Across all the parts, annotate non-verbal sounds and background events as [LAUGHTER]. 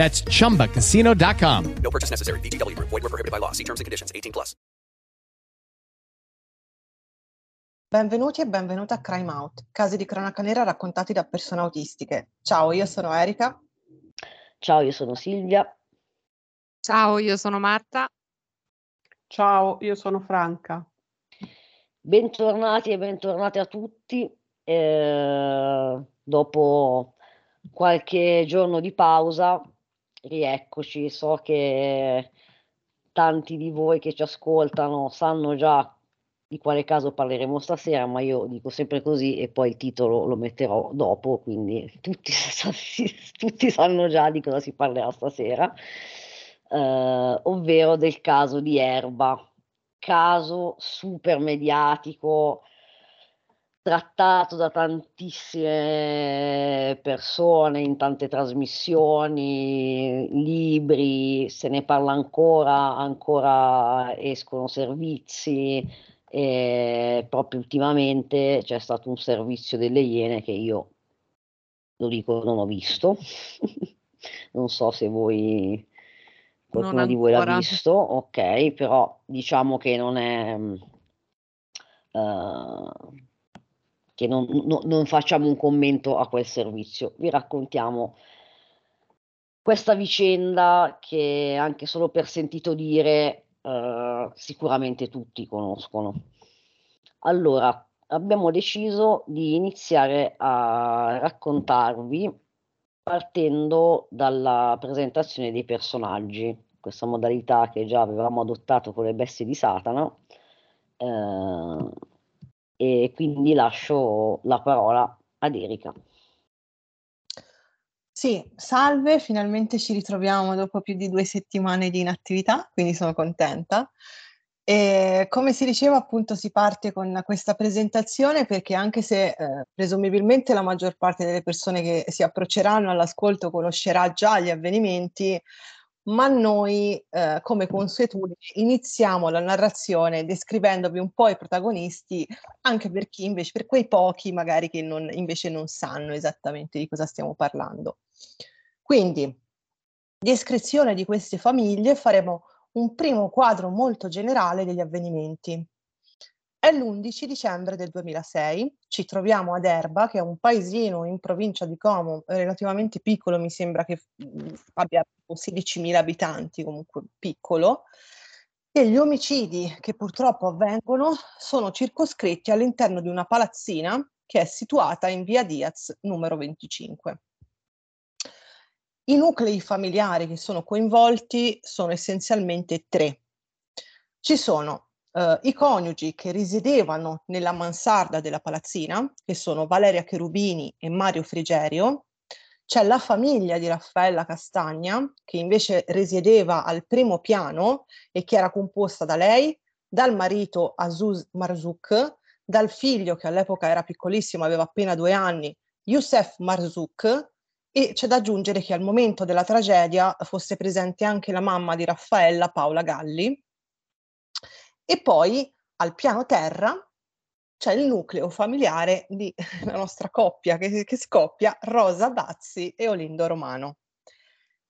That's chumbacasino.com. No purchase necessary. VGW Group. Void were prohibited by law. See terms and conditions. 18 plus. Benvenuti e benvenuta a Crime Out, casi di cronaca nera raccontati da persone autistiche. Ciao, io sono Erika. Ciao, io sono Silvia. Ciao, io sono Marta. Ciao, io sono Franca. Bentornati e bentornate a tutti. Eh, dopo qualche giorno di pausa, rieccoci. So che tanti di voi che ci ascoltano sanno già di quale caso parleremo stasera, ma io dico sempre così e poi il titolo lo metterò dopo, quindi tutti, [LAUGHS] tutti sanno già di cosa si parlerà stasera, eh, ovvero del caso di Erba, caso super mediatico, trattato da tantissime persone in tante trasmissioni, libri, se ne parla ancora, ancora escono servizi e proprio ultimamente c'è stato un servizio delle Iene che io lo dico non ho visto. [LAUGHS] non so se voi qualcuno di voi l'ha visto, ok, però diciamo che non è uh, che non, no, non facciamo un commento a quel servizio. Vi raccontiamo questa vicenda che anche solo per sentito dire uh, sicuramente tutti conoscono. Allora, abbiamo deciso di iniziare a raccontarvi partendo dalla presentazione dei personaggi, questa modalità che già avevamo adottato con le bestie di Satana. Uh, e quindi lascio la parola ad Erika. Sì, salve, finalmente ci ritroviamo dopo più di due settimane di inattività, quindi sono contenta. E come si diceva, appunto, si parte con questa presentazione perché anche se eh, presumibilmente la maggior parte delle persone che si approcceranno all'ascolto conoscerà già gli avvenimenti, ma noi, eh, come consuetudine, iniziamo la narrazione descrivendovi un po' i protagonisti, anche per chi invece, per quei pochi magari che non, invece non sanno esattamente di cosa stiamo parlando. Quindi, descrizione di queste famiglie, faremo un primo quadro molto generale degli avvenimenti. È l'11 dicembre del 2006, ci troviamo ad Erba, che è un paesino in provincia di Como, relativamente piccolo, mi sembra che mh, abbia 16.000 abitanti, comunque piccolo, e gli omicidi che purtroppo avvengono sono circoscritti all'interno di una palazzina che è situata in via Diaz numero 25. I nuclei familiari che sono coinvolti sono essenzialmente tre. Ci sono uh, i coniugi che risiedevano nella mansarda della palazzina, che sono Valeria Cherubini e Mario Frigerio, c'è la famiglia di Raffaella Castagna, che invece risiedeva al primo piano e che era composta da lei, dal marito Azuz Marzouk, dal figlio che all'epoca era piccolissimo, aveva appena due anni, Youssef Marzouk, e c'è da aggiungere che al momento della tragedia fosse presente anche la mamma di Raffaella, Paola Galli, e poi al piano terra c'è il nucleo familiare della [LAUGHS] nostra coppia che, che scoppia, Rosa Bazzi e Olindo Romano.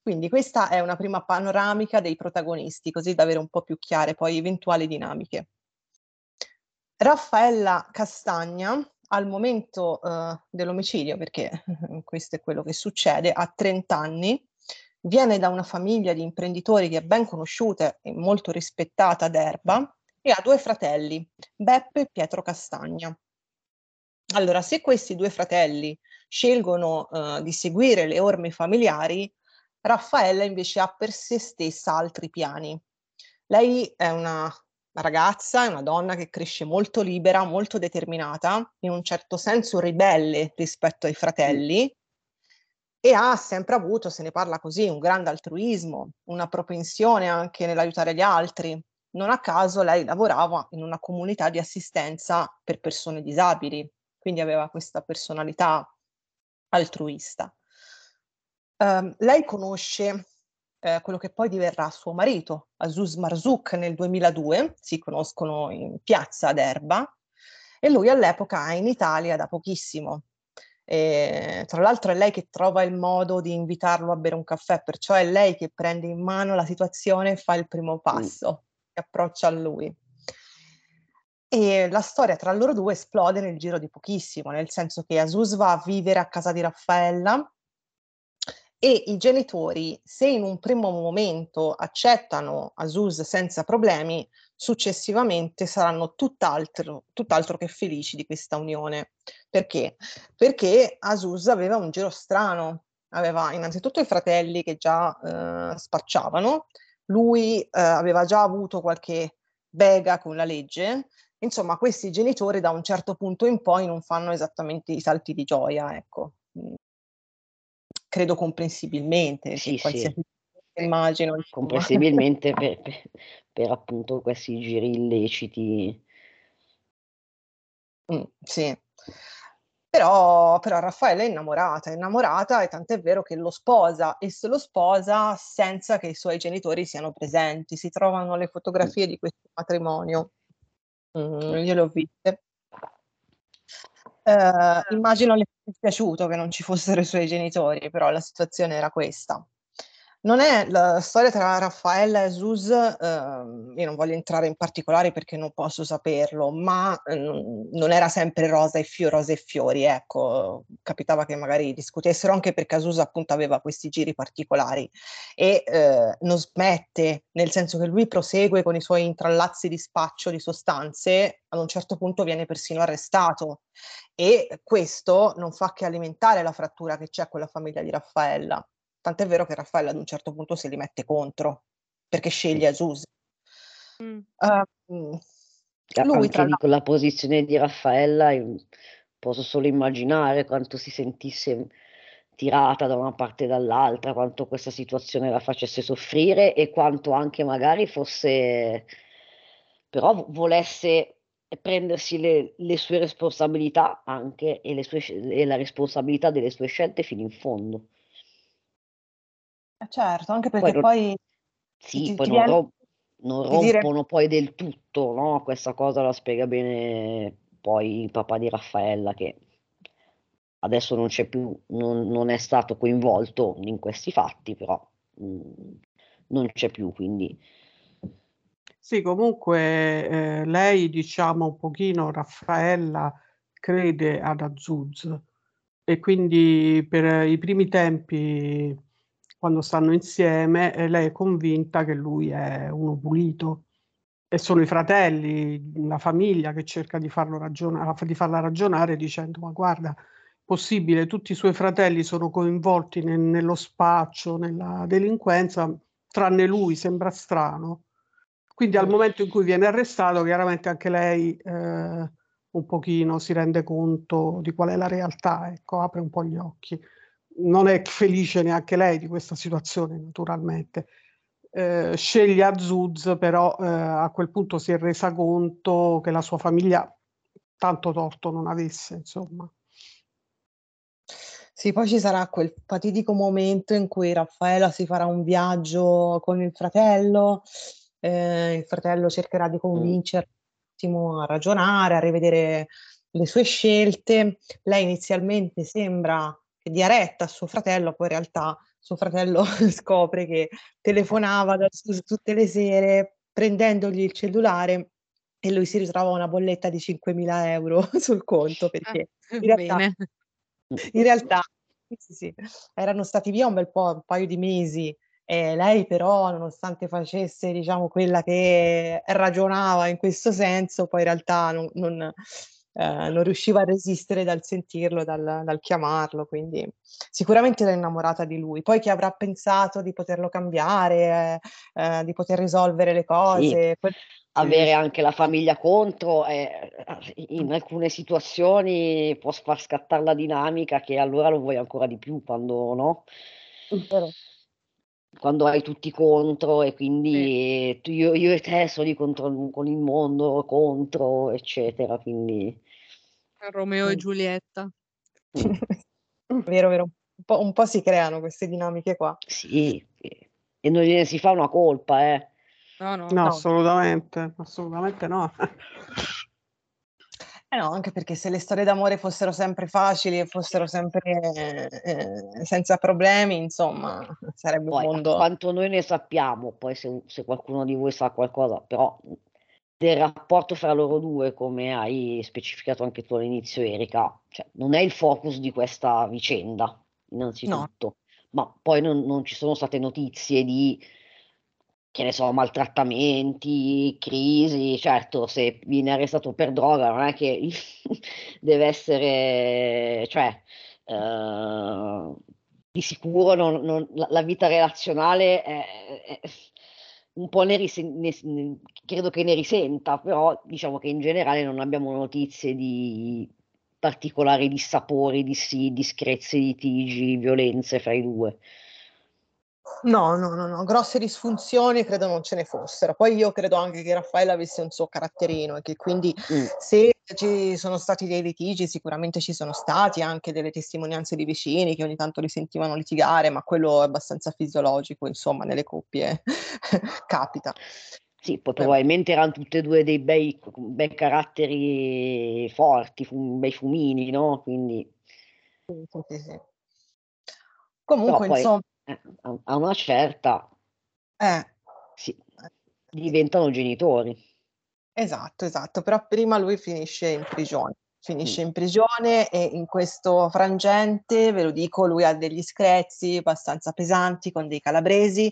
Quindi questa è una prima panoramica dei protagonisti, così da avere un po' più chiare poi eventuali dinamiche. Raffaella Castagna, al momento uh, dell'omicidio, perché [LAUGHS] questo è quello che succede, ha 30 anni, Viene da una famiglia di imprenditori che è ben conosciuta e molto rispettata ad Erba e ha due fratelli, Beppe e Pietro Castagna. Allora, se questi due fratelli scelgono uh, di seguire le orme familiari, Raffaella invece ha per se stessa altri piani. Lei è una ragazza, è una donna che cresce molto libera, molto determinata, in un certo senso ribelle rispetto ai fratelli e ha sempre avuto, se ne parla così, un grande altruismo, una propensione anche nell'aiutare gli altri. Non a caso lei lavorava in una comunità di assistenza per persone disabili, quindi aveva questa personalità altruista. Um, lei conosce eh, quello che poi diverrà suo marito, Azus Marzouk, nel 2002, si conoscono in piazza ad Erba, e lui all'epoca è in Italia da pochissimo. E, tra l'altro è lei che trova il modo di invitarlo a bere un caffè, perciò è lei che prende in mano la situazione e fa il primo passo, mm. Approccia a lui. E la storia tra loro due esplode nel giro di pochissimo, nel senso che Azus va a vivere a casa di Raffaella e i genitori, se in un primo momento accettano Asus senza problemi, successivamente saranno tutt'altro, tutt'altro che felici di questa unione. Perché? Perché Asus aveva un giro strano, aveva innanzitutto i fratelli che già eh, spacciavano, lui eh, aveva già avuto qualche bega con la legge, insomma questi genitori da un certo punto in poi non fanno esattamente i salti di gioia, ecco credo comprensibilmente, sì, qualsiasi sì. immagino. Comprensibilmente [LAUGHS] per, per, per, appunto questi giri illeciti. Mm, sì. Però, però Raffaella è innamorata, è innamorata e tant'è vero che lo sposa e se lo sposa senza che i suoi genitori siano presenti. Si trovano le fotografie di questo matrimonio. Mm, io le ho viste. Eh, immagino le sia piaciuto che non ci fossero i suoi genitori, però la situazione era questa. Non è la storia tra Raffaella e Zus, eh, io non voglio entrare in particolari perché non posso saperlo, ma eh, non era sempre rosa e fiori, rose e fiori, ecco, capitava che magari discutessero anche perché Zus appunto aveva questi giri particolari e eh, non smette, nel senso che lui prosegue con i suoi intrallazzi di spaccio di sostanze, ad un certo punto viene persino arrestato e questo non fa che alimentare la frattura che c'è con la famiglia di Raffaella Tant'è vero che Raffaella ad un certo punto se li mette contro, perché sceglie Azusa. Mm. Uh, lui, Anche di quella posizione di Raffaella posso solo immaginare quanto si sentisse tirata da una parte e dall'altra, quanto questa situazione la facesse soffrire e quanto anche magari fosse, però volesse prendersi le, le sue responsabilità anche e, le sue, e la responsabilità delle sue scelte fino in fondo. Eh certo, anche perché poi poi sì, ti poi ti non viene rom non di dire rompono poi del tutto, no, questa cosa la spiega bene poi il papà di Raffaella che adesso non c'è più non non è stato coinvolto in questi fatti, però, mhmm, non c'è più, quindi Sì, comunque, ehm, lei diciamo un pochino Raffaella crede ad Azuz e quindi per i primi tempi quando stanno insieme e lei è convinta che lui è uno pulito e sono i fratelli, la famiglia che cerca di, farlo ragiona- di farla ragionare dicendo ma guarda, possibile, tutti i suoi fratelli sono coinvolti nel, nello spaccio, nella delinquenza, tranne lui, sembra strano. Quindi al momento in cui viene arrestato, chiaramente anche lei eh, un pochino si rende conto di qual è la realtà, ecco, apre un po' gli occhi non è felice neanche lei di questa situazione, naturalmente. Eh, sceglie Azuz, però eh, a quel punto si è resa conto che la sua famiglia tanto torto non avesse, insomma. Sì, poi ci sarà quel fatidico momento in cui Raffaella si farà un viaggio con il fratello, eh, il fratello cercherà di convincerlo a ragionare, a rivedere le sue scelte. Lei inizialmente sembra retta a suo fratello, poi in realtà suo fratello [LAUGHS] scopre che telefonava da, tutte le sere prendendogli il cellulare e lui si ritrova una bolletta di 5.000 euro [LAUGHS] sul conto perché ah, in realtà, in realtà Sì, sì. Erano stati via un bel po', un paio di mesi e lei però, nonostante facesse, diciamo, quella che ragionava in questo senso, poi in realtà non non ehm, non riusciva a resistere dal sentirlo, dal dal chiamarlo, quindi sicuramente era innamorata di lui. Poi che avrà pensato di poterlo cambiare, ehm, di poter risolvere le Sì, cose, quel avere anche la famiglia contro, ehm, in alcune situazioni può far scattare la dinamica che allora lo vuoi ancora di più quando no? Vero. Quando hai tutti contro e Sì. quindi tu io io e te soli contro con il mondo, contro, eccetera, quindi Romeo e. Giulietta. [LAUGHS] Vero, vero. Un po' un po' si creano queste dinamiche qua. Sì, e e non gliene si fa una colpa, eh. No, no. No, No. assolutamente, assolutamente no. [LAUGHS] Eh no, anche perché se le storie d'amore fossero sempre facili e fossero sempre, ehm, senza problemi, insomma, sarebbe un Poi, a mondo quanto noi ne sappiamo, poi se se qualcuno di voi sa qualcosa, però, del rapporto fra loro 2, come hai specificato anche tu all'inizio Erika, cioè non è il focus di questa vicenda, No. innanzitutto, ma poi non non ci sono state notizie di, che ne so, maltrattamenti, crisi. Certo, se viene arrestato per droga non è che [LAUGHS] deve essere cioè, uhm, di sicuro non non la vita relazionale è è un po' ne risen ne s n credo che ne risenta, però diciamo che in generale non abbiamo notizie di particolari dissapori, dissi discrezie, litigi, violenze fra i 2. No, no, no, no, grosse disfunzioni credo non ce ne fossero. Poi io credo anche che Raffaella avesse un suo caratterino e che quindi Mh. se ci sono stati dei litigi, sicuramente ci sono stati anche delle testimonianze di vicini che ogni tanto li sentivano litigare, ma quello è abbastanza fisiologico, insomma, nelle coppie [LAUGHS] capita. Sì, poi probabilmente eran tutte e 2 dei bei bei caratteri forti, fu bei fumini, no, quindi Sì, sì, sì, Comunque poi, insom eh, a una certa Eh. sì, diventano genitori. Esatto, esatto, però prima lui finisce in prigione. Finisce Mh. in prigione e in questo frangente, ve lo dico, lui ha degli screzi abbastanza pesanti con dei calabresi,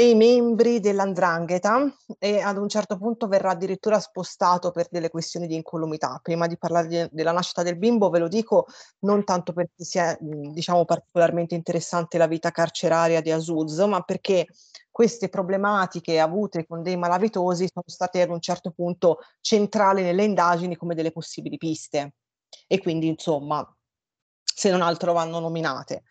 dei membri dell''ndrangheta e ad un certo punto verrà addirittura spostato per delle questioni di incolumità. Prima di parlargli della nascita del bimbo, ve lo dico, non tanto perché sia, diciamo particolarmente interessante la vita carceraria di Azuz, ma perché queste problematiche avute con dei malavitosi sono state ad un certo punto centrali nelle indagini come delle possibili piste e quindi insomma, se non altro vanno nominate.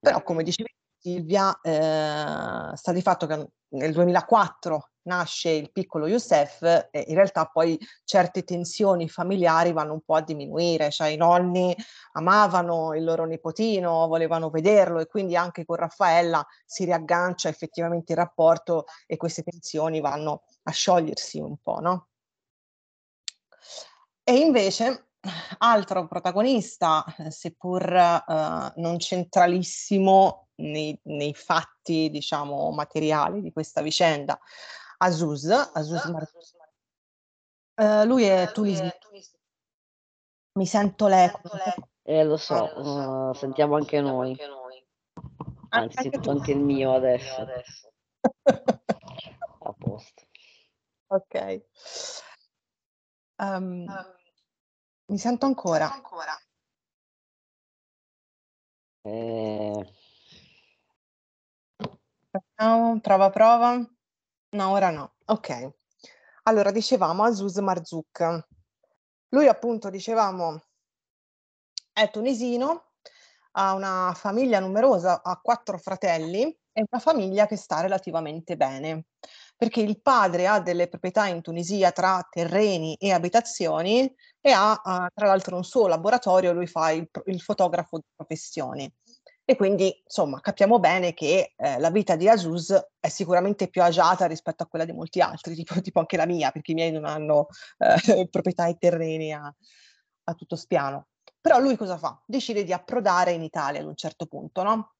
Però come dicevi Silvia, ehm, sta di fatto che nel 2004 nasce il piccolo Youssef e in realtà poi certe tensioni familiari vanno un po' a diminuire, cioè i nonni amavano il loro nipotino, volevano vederlo e quindi anche con Raffaella si riaggancia effettivamente il rapporto e queste tensioni vanno a sciogliersi un po', no? E invece, altro protagonista, ehm, seppur, uhm, non centralissimo nei nei fatti, diciamo, materiali di questa vicenda, Azuz, Azuz Mar Ehm, lui è tunisino. Mi sento l'eco. Eh lo so, uhm, sentiamo anche noi. Anzi, anche tu. anche il mio adesso. A posto. Okay. Uhm, mi sento ancora. Ehm Facciamo prova, prova. No, ora no. Okay. Allora dicevamo Azuz Marzouk. Lui appunto dicevamo è tunisino, ha una famiglia numerosa, ha 4 fratelli e una famiglia che sta relativamente bene, perché il padre ha delle proprietà in Tunisia tra terreni e abitazioni e ha, uhm, tra l'altro un suo laboratorio, lui fa il il fotografo di professione. E quindi, insomma, capiamo bene che, ehm, la vita di Azuz è sicuramente più agiata rispetto a quella di molti altri, [LAUGHS] tipo tipo anche la mia, perché i miei non hanno, ehm, [LAUGHS] proprietà e terreni a a tutto spiano. Però lui cosa fa? Decide di approdare in Italia ad un certo punto, no?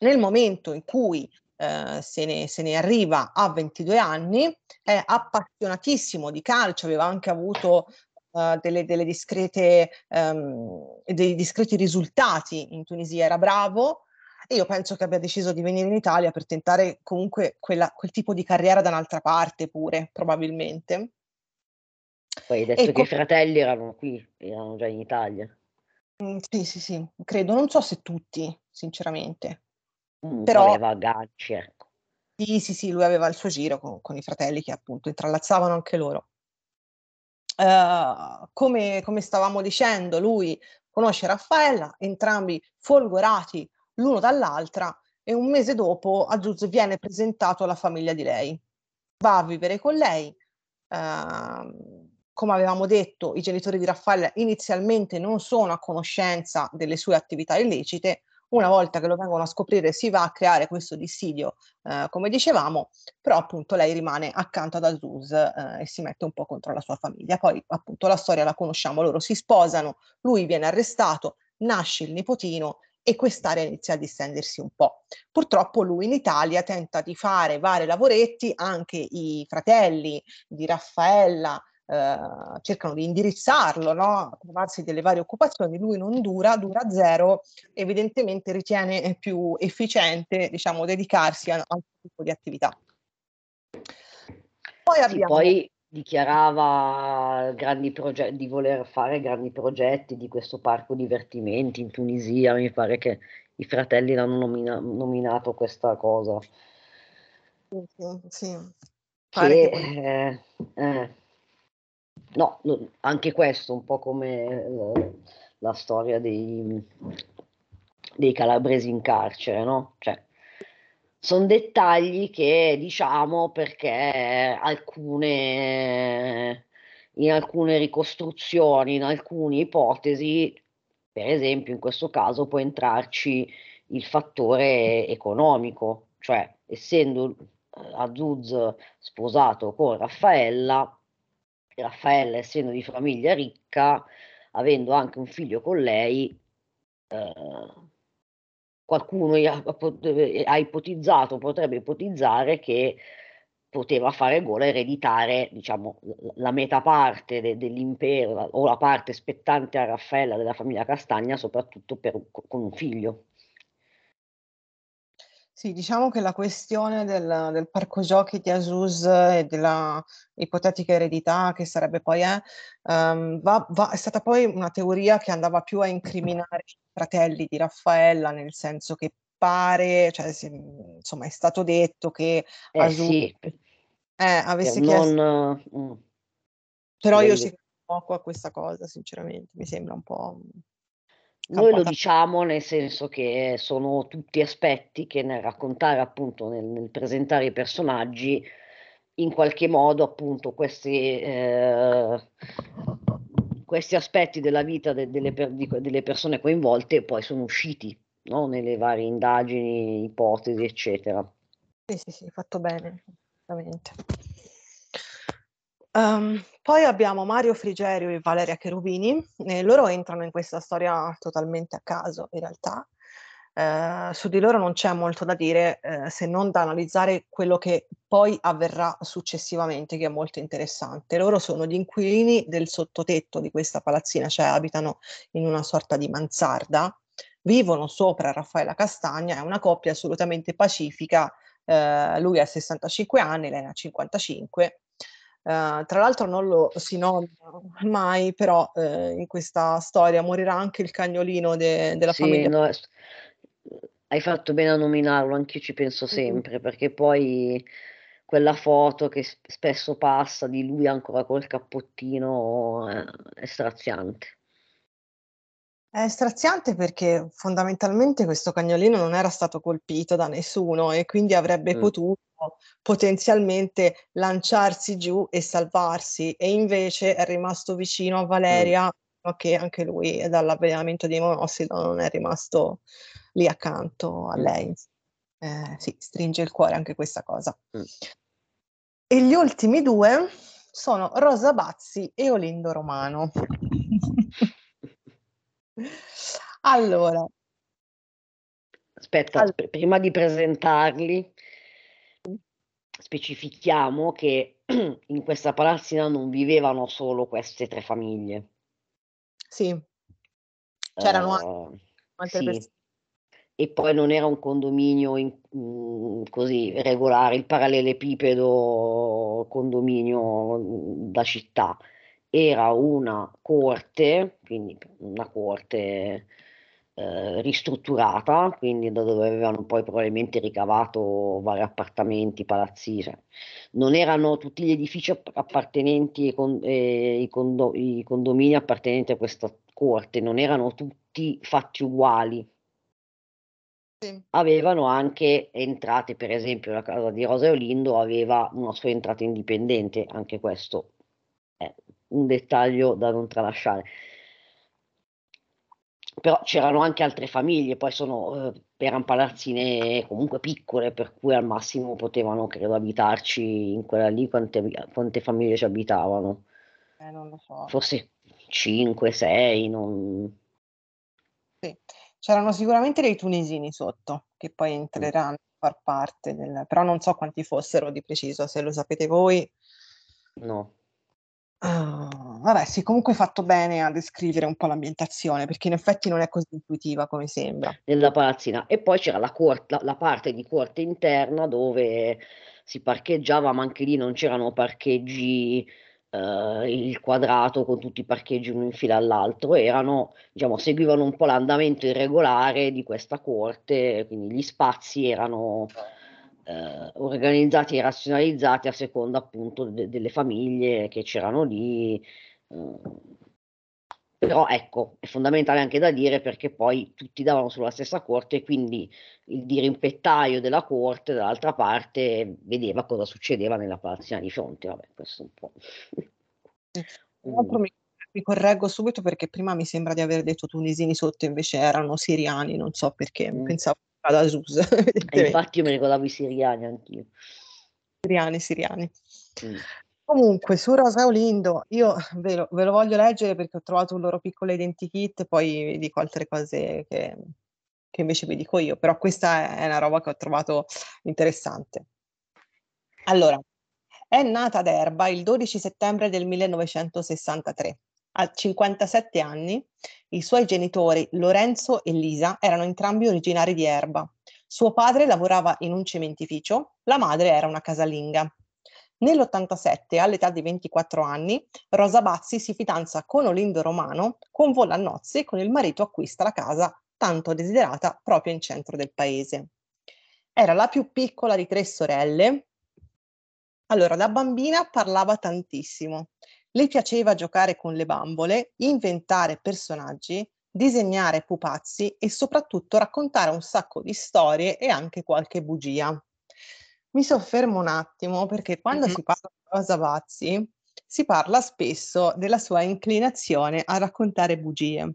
Nel momento in cui, ehm, se ne se ne arriva a 22 anni, è appassionatissimo di calcio, aveva anche avuto uh, delle, delle discrete, um, dei discreti risultati in Tunisia, era bravo, e io penso che abbia deciso di venire in Italia per tentare comunque quella, quel tipo di carriera da un'altra parte pure, probabilmente. Poi hai detto e che com- i fratelli erano qui, erano già in Italia. Mm, sì, sì, sì, credo, non so se tutti, sinceramente. Mm, Però aveva agganci, ecco. Sì, sì, sì, lui aveva il suo giro con, con i fratelli che appunto intrallazzavano anche loro. Uh, come, come stavamo dicendo, lui conosce Raffaella, entrambi folgorati l'uno dall'altra e un mese dopo Azuz viene presentato alla famiglia di lei. Va a vivere con lei. Uh, come avevamo detto, i genitori di Raffaella inizialmente non sono a conoscenza delle sue attività illecite, una volta che lo vengono a scoprire si va a creare questo dissidio, eh, come dicevamo, però appunto lei rimane accanto ad Azuz eh, e si mette un po' contro la sua famiglia. Poi appunto la storia la conosciamo, loro si sposano, lui viene arrestato, nasce il nipotino e quest'area inizia a distendersi un po'. Purtroppo lui in Italia tenta di fare vari lavoretti, anche i fratelli di Raffaella eh, cercano di indirizzarlo, no? a trovarsi delle varie occupazioni, lui non dura, dura zero, evidentemente ritiene più efficiente diciamo, dedicarsi a, a un tipo di attività. Poi, abbiamo... poi dichiarava grandi progetti, di voler fare grandi progetti di questo parco divertimenti in Tunisia, mi pare che i fratelli l'hanno nomina- nominato questa cosa. Sì, sì, sì. Che, che... Eh, eh, No, anche questo, un po' come eh, la storia dei, dei calabresi in carcere, no? Cioè, sono dettagli che diciamo perché alcune, in alcune ricostruzioni, in alcune ipotesi, per esempio in questo caso può entrarci il fattore economico, cioè essendo eh, Azuz sposato con Raffaella, Raffaella, essendo di famiglia ricca, avendo anche un figlio con lei, eh, qualcuno ha ipotizzato, potrebbe ipotizzare che poteva fare gola ereditare diciamo, la metà parte de, dell'impero o la parte spettante a Raffaella della famiglia Castagna, soprattutto per, con un figlio. Sì, diciamo che la questione del, del parco giochi di Asus e della ipotetica eredità che sarebbe poi è, um, va, va, è stata poi una teoria che andava più a incriminare i fratelli di Raffaella, nel senso che pare, cioè, si, insomma, è stato detto che eh, Asus sì. eh, avesse per chiesto... Non, uh, Però io ci credo poco a questa cosa, sinceramente, mi sembra un po'... Noi lo diciamo nel senso che sono tutti aspetti che nel raccontare appunto, nel, nel presentare i personaggi, in qualche modo appunto questi, eh, questi aspetti della vita de, delle, per, di, delle, persone coinvolte poi sono usciti no? nelle varie indagini, ipotesi, eccetera. Sì, sì, sì, fatto bene, veramente. Um, poi abbiamo Mario Frigerio e Valeria Cherubini, e loro entrano in questa storia totalmente a caso in realtà. Uh, su di loro non c'è molto da dire uh, se non da analizzare quello che poi avverrà successivamente, che è molto interessante. Loro sono gli inquilini del sottotetto di questa palazzina, cioè abitano in una sorta di mansarda, vivono sopra Raffaella Castagna, è una coppia assolutamente pacifica, uh, lui ha 65 anni, lei ne ha 55 Uh, tra l'altro non lo si nomina mai, però uh, in questa storia morirà anche il cagnolino de- della sì, famiglia. No, hai fatto bene a nominarlo, anch'io ci penso sempre, mm-hmm. perché poi quella foto che spesso passa di lui ancora col cappottino è, è straziante. È straziante perché fondamentalmente questo cagnolino non era stato colpito da nessuno e quindi avrebbe mm. potuto potenzialmente lanciarsi giù e salvarsi e invece è rimasto vicino a Valeria mm. che anche lui dall'avvelenamento di monossido non è rimasto lì accanto a lei. Eh, sì, stringe il cuore anche questa cosa. Mm. E gli ultimi due sono Rosa Bazzi e Olindo Romano. [LAUGHS] allora. Aspetta, all- prima di presentarli, specifichiamo che [CLEARS THROAT] in questa palazzina non vivevano solo queste tre famiglie. Sì. C'erano Uh, altre sì. persone. E poi non era un condominio in- mm, così regolare, il parallelepipedo condominio mm, da città. Era una corte, quindi una corte eh, ristrutturata, quindi da dove avevano poi probabilmente ricavato vari appartamenti, palazzi. cioè, non erano tutti gli edifici app- appartenenti con- eh, i condo- i condomini appartenenti a questa corte, non erano tutti fatti uguali Sì. avevano anche entrate, per esempio la casa di Rosa Olindo aveva una sua entrata indipendente, anche questo è un dettaglio da non tralasciare. Però c'erano anche altre famiglie, poi sono, eh, erano palazzine comunque piccole, per cui al massimo potevano, credo, abitarci in quella lì, quante, quante famiglie ci abitavano? Eh, non lo so. Forse 5, 6, non... Sì. C'erano sicuramente dei tunisini sotto, che poi entreranno a far parte del... però non so quanti fossero di preciso, se lo sapete voi. No. Ah, vabbè, sì, comunque hai fatto bene a descrivere un po' l'ambientazione, perché in effetti non è così intuitiva come sembra. nella palazzina e poi c'era la, cor- la, la parte di corte interna dove si parcheggiava, ma anche lì non c'erano parcheggi eh, il quadrato con tutti i parcheggi uno in fila all'altro, erano, diciamo, seguivano un po' l'andamento irregolare di questa corte, quindi gli spazi erano eh, organizzati e razionalizzati a seconda appunto de- delle famiglie che c'erano lì. eh, però ecco, è fondamentale anche da dire perché poi tutti davano sulla stessa corte e quindi il dirimpettaio della corte dall'altra parte vedeva cosa succedeva nella palazzina di fronte. Vabbè, questo è un po'. [LAUGHS] Tra l'altro mi, mi correggo subito perché prima mi sembra di aver detto tunisini sotto, invece erano siriani, non so perché, Mm. pensavo ad Asus, [LAUGHS] infatti io mi ricordavo i siriani anch'io. Siriani, siriani. Mm. Comunque, su Rosa Olindo, io ve lo, ve lo voglio leggere perché ho trovato un loro piccolo identikit, poi vi dico altre cose che, che invece vi dico io, però questa è una roba che ho trovato interessante. Allora, è nata ad Erba il 12 settembre del 1963. A 57 anni, i suoi genitori Lorenzo e Lisa erano entrambi originari di Erba. Suo padre lavorava in un cementificio, la madre era una casalinga. Nell'87, all'età di 24 anni, Rosa Bazzi si fidanza con Olindo Romano, convola a nozze e con il marito acquista la casa tanto desiderata proprio in centro del paese. Era la più piccola di tre sorelle. Allora, da bambina parlava tantissimo. Le piaceva giocare con le bambole, inventare personaggi, disegnare pupazzi e soprattutto raccontare un sacco di storie e anche qualche bugia. Mi soffermo un attimo perché quando Mhm. si parla di Rosa Bazzi si parla spesso della sua inclinazione a raccontare bugie.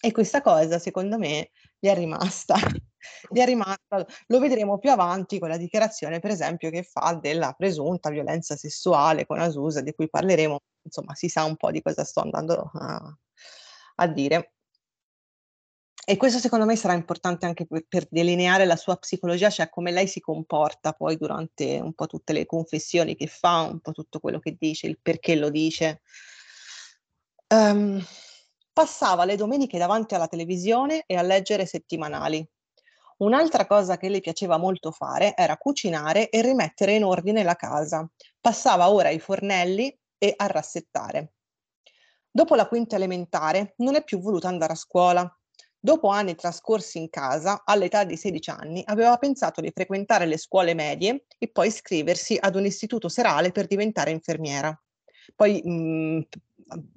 E questa cosa, secondo me, gli è rimasta. [LAUGHS] Gli è rimasta, lo vedremo più avanti con la dichiarazione, per esempio, che fa della presunta violenza sessuale con Asus, di cui parleremo. Insomma, si sa un po' di cosa sto andando a, a dire. E questo secondo me sarà importante anche per, per delineare la sua psicologia, cioè come lei si comporta poi durante un po' tutte le confessioni che fa, un po' tutto quello che dice, il perché lo dice. Ehm, passava le domeniche davanti alla televisione e a leggere settimanali. Un'altra cosa che le piaceva molto fare era cucinare e rimettere in ordine la casa. Passava ora ai fornelli e a rassettare. Dopo la quinta elementare non è più voluta andare a scuola. Dopo anni trascorsi in casa, all'età di 16 anni, aveva pensato di frequentare le scuole medie e poi iscriversi ad un istituto serale per diventare infermiera. Poi mh,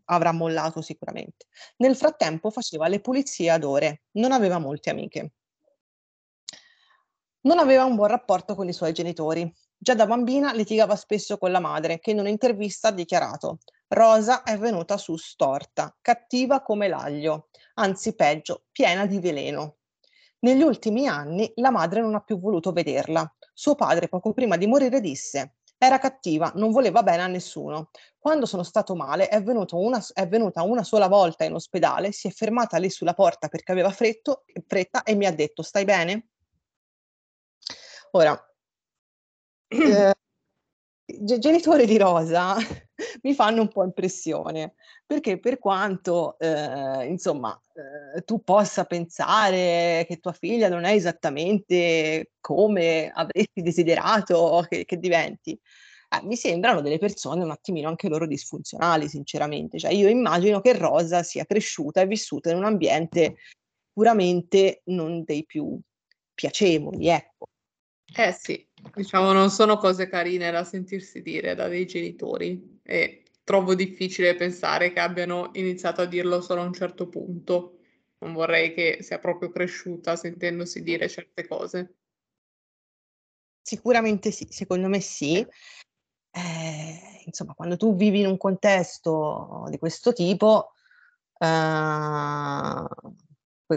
avrà mollato sicuramente. Nel frattempo faceva le pulizie ad ore, non aveva molte amiche. Non aveva un buon rapporto con i suoi genitori. Già da bambina litigava spesso con la madre, che in un'intervista ha dichiarato: Rosa è venuta su storta, cattiva come l'aglio, anzi peggio, piena di veleno. Negli ultimi anni la madre non ha più voluto vederla. Suo padre, poco prima di morire, disse: Era cattiva, non voleva bene a nessuno. Quando sono stato male è, una, è venuta una sola volta in ospedale, si è fermata lì sulla porta perché aveva fretto, fretta e mi ha detto: Stai bene? Ora, [CLEARS THROAT] eh, genitori di Rosa [LAUGHS] mi fanno un po' impressione, perché per quanto, eh, insomma, eh, tu possa pensare che tua figlia non è esattamente come avresti desiderato che, che diventi, eh, mi sembrano delle persone un attimino anche loro disfunzionali, sinceramente. Cioè, io immagino che Rosa sia cresciuta e vissuta in un ambiente puramente non dei più piacevoli, ecco. Eh sì, diciamo non sono cose carine da sentirsi dire da dei genitori e trovo difficile pensare che abbiano iniziato a dirlo solo a un certo punto. Non vorrei che sia proprio cresciuta sentendosi dire certe cose. Sicuramente sì, secondo me sì. Eh, insomma, quando tu vivi in un contesto di questo tipo, eh,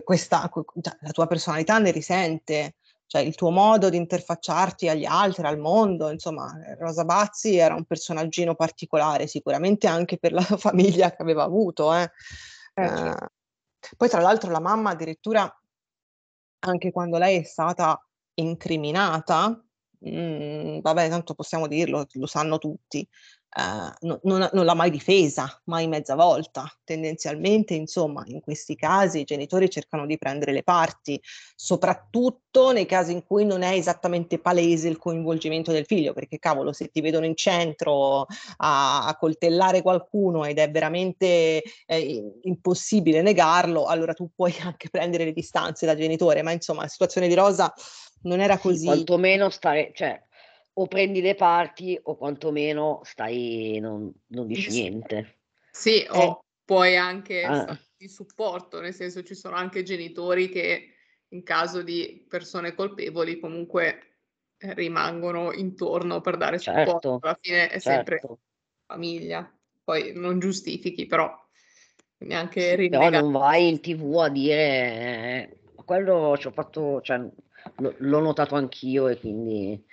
questa, cioè, la tua personalità ne risente, cioè il tuo modo di interfacciarti agli altri, al mondo, insomma, Rosa Bazzi era un personaggino particolare, sicuramente anche per la [LAUGHS] famiglia che aveva avuto. Eh. Eh, poi tra l'altro la mamma addirittura, anche quando lei è stata incriminata, mh, mm, vabbè, tanto possiamo dirlo, lo sanno tutti, No, non, non, l'ha mai difesa, mai mezza volta. Tendenzialmente, insomma, in questi casi i genitori cercano di prendere le parti, soprattutto nei casi in cui non è esattamente palese il coinvolgimento del figlio, perché cavolo, se ti vedono in centro a, a coltellare qualcuno ed è veramente eh, impossibile negarlo, allora tu puoi [LAUGHS] anche prendere le distanze da genitore, ma insomma, la situazione di Rosa non era così. Sì, quantomeno stare, cioè o prendi le parti o quantomeno stai, non, non dici niente. Sì, o eh. puoi anche ah. di supporto, nel senso ci sono anche genitori che in caso di persone colpevoli comunque eh, rimangono intorno per dare certo, supporto. Alla fine è certo. sempre famiglia. Poi non giustifichi, però neanche rinnegare. Però non vai in tv a dire eh, quello ci ho fatto, cioè, l'ho notato anch'io e quindi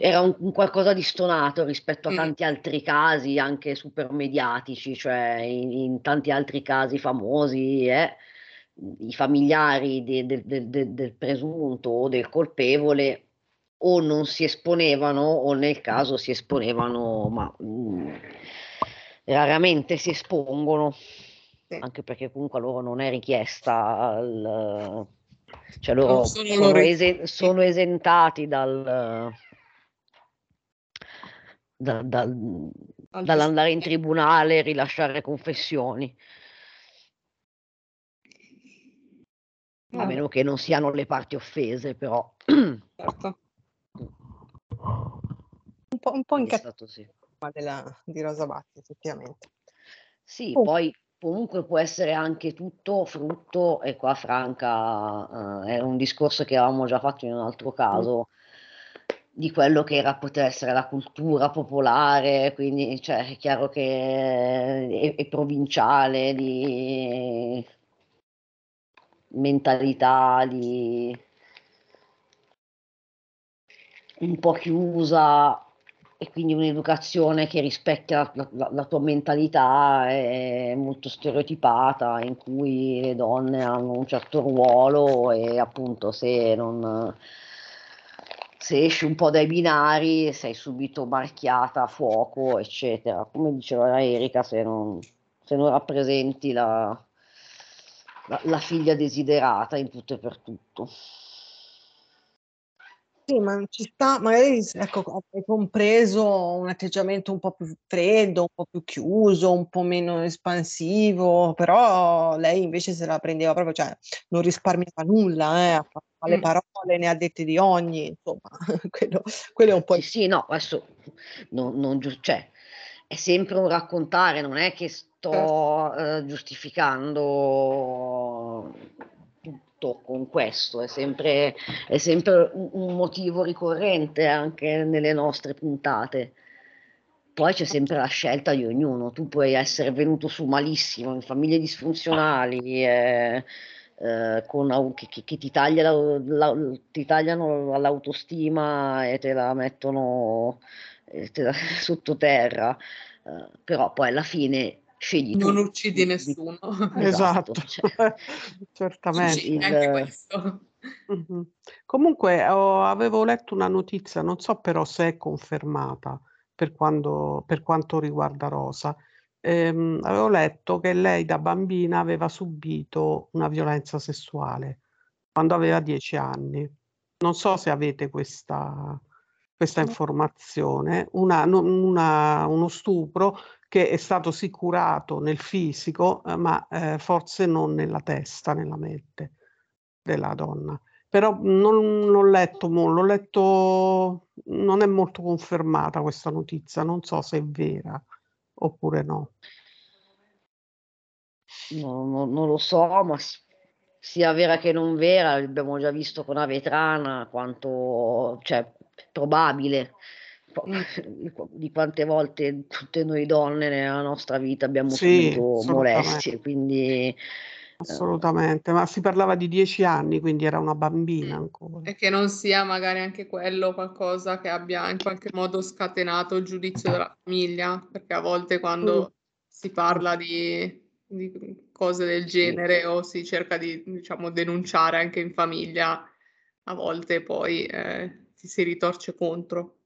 era un, un, qualcosa di stonato rispetto a tanti altri casi, anche super mediatici, cioè in, in tanti altri casi famosi, eh, i familiari de, de, de, del presunto o del colpevole o non si esponevano o nel caso si esponevano, ma mh, mm, raramente si espongono, anche perché comunque a loro non è richiesta, il, cioè loro sono, sono, esen- sono esentati dal da, da, dall'andare in tribunale e rilasciare confessioni. A meno che non siano le parti offese, però. Certo. [COUGHS] Un po', un po incazzato sì. della, di Rosa Batti, effettivamente. Sì, oh. poi comunque può essere anche tutto frutto, e qua Franca uh, è un discorso che avevamo già fatto in un altro caso, di quello che era, poteva essere la cultura popolare, quindi cioè, è chiaro che è, è provinciale, di mentalità, di un po' chiusa e quindi un'educazione che rispecchia la, la, la, tua mentalità è molto stereotipata, in cui le donne hanno un certo ruolo e appunto se non se esci un po' dai binari sei subito marchiata a fuoco, eccetera. Come diceva Erika, se non, se non rappresenti la, la, la, figlia desiderata in tutto e per tutto. Sì, ma ci sta, magari ecco, hai compreso un atteggiamento un po' più freddo, un po' più chiuso, un po' meno espansivo, però lei invece se la prendeva proprio, cioè non risparmiava nulla, eh, a le parole, ne ha dette di ogni, insomma, [LAUGHS] quello, quello è un po'... Sì, sì, no, adesso non, non cioè, è sempre un raccontare, non è che sto eh, giustificando tutto con questo, è sempre, è sempre un, motivo ricorrente anche nelle nostre puntate. Poi c'è sempre la scelta di ognuno, tu puoi essere venuto su malissimo in famiglie disfunzionali, eh, eh, con, che, che, ti, taglia la, la, ti, tagliano l'autostima e te la mettono te la, [LAUGHS] sottoterra, eh, però poi alla fine scegli non tu. uccidi nessuno [LAUGHS] esatto, esatto. [LAUGHS] Cioè, certamente il, anche questo Mh-mh. Comunque ho avevo letto una notizia, non so però se è confermata per quando per quanto riguarda Rosa. Ehm, avevo letto che lei da bambina aveva subito una violenza sessuale quando aveva 10 anni. Non so se avete questa questa informazione, una una uno stupro che è stato sì curato nel fisico, ehm, ma, ehm, forse non nella testa, nella mente della donna. Però non l'ho letto l'ho letto non è molto confermata questa notizia, non so se è vera oppure no. No, no non lo so, ma sia vera che non vera, abbiamo già visto con Avetrana quanto cioè probabile. Po Mh. di qua di quante volte tutte noi donne nella nostra vita abbiamo Sì, subito molestie, quindi, ehm Assolutamente, ma si parlava di 10 anni, quindi era una bambina ancora. E che non sia magari anche quello qualcosa che abbia in qualche modo scatenato il giudizio della famiglia, perché a volte quando si parla di di, cose del Sì. genere o si cerca di, diciamo, denunciare anche in famiglia, a volte poi, ehm, ci si ritorce contro.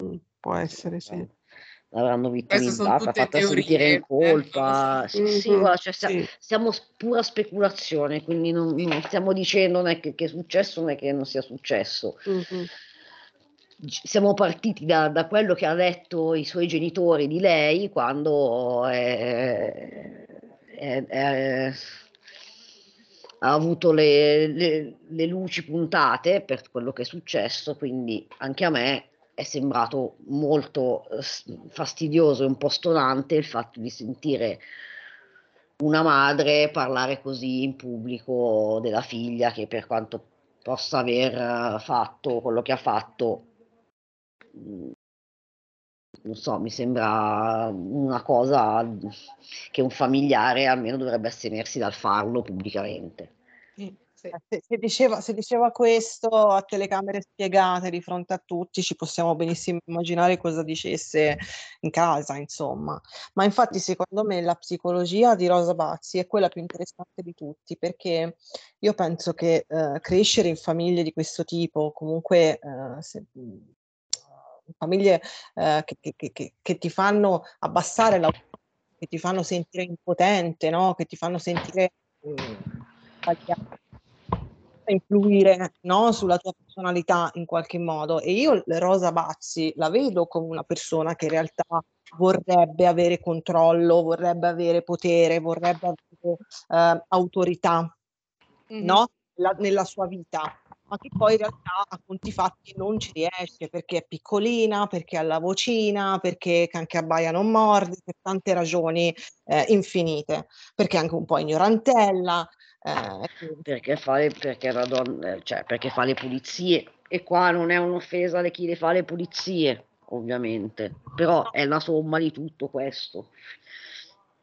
Mh, può essere sì. L'avranno Queste son vittimizzata, fatta sentire in teorie, eh, colpa. Sì, sì, Mh-mh, guarda, cioè sì. siamo pura speculazione, quindi non Sì. non stiamo dicendo né che che è successo, né che non sia successo. G siamo partiti da da quello che ha detto i suoi genitori di lei quando, ehm, è è ha avuto le le le luci puntate per quello che è successo, quindi anche a me è sembrato molto, s fastidioso e un po' stonante il fatto di sentire una madre parlare così in pubblico della figlia che per quanto possa aver fatto quello che ha fatto mhmm non so, mi sembra una cosa, che un familiare almeno dovrebbe astenersi dal farlo pubblicamente. Sì. Eh, se diceva se diceva questo a telecamere spiegate di fronte a tutti, ci possiamo benissimo immaginare cosa dicesse in casa, insomma. Ma infatti secondo me la psicologia di Rosa Bazzi è quella più interessante di tutti, perché io penso che, ehm, crescere in famiglie di questo tipo, comunque, ehm, se mhmm, famiglie, ehm, che che che che ti fanno abbassare l'au che ti fanno sentire impotente, no, che ti fanno sentire, mhmm, sbaglia influire, no, sulla tua personalità in qualche modo. E io Rosa Bazzi la vedo come una persona che in realtà vorrebbe avere controllo, vorrebbe avere potere, vorrebbe avere, ehm, autorità, Mh-mh. no, la nella sua vita, ma che poi in realtà a conti fatti non ci riesce, perché è piccolina, perché ha la vocina, perché can che abbaia non morde, per tante ragioni, ehm, infinite, perché è anche un po' ignorantella, ehm, e quindi Perché fa le perché è una don ehm, cioè perché fa le pulizie. E qua non è un'offesa di chi le fa le pulizie, ovviamente, però è la somma di tutto questo.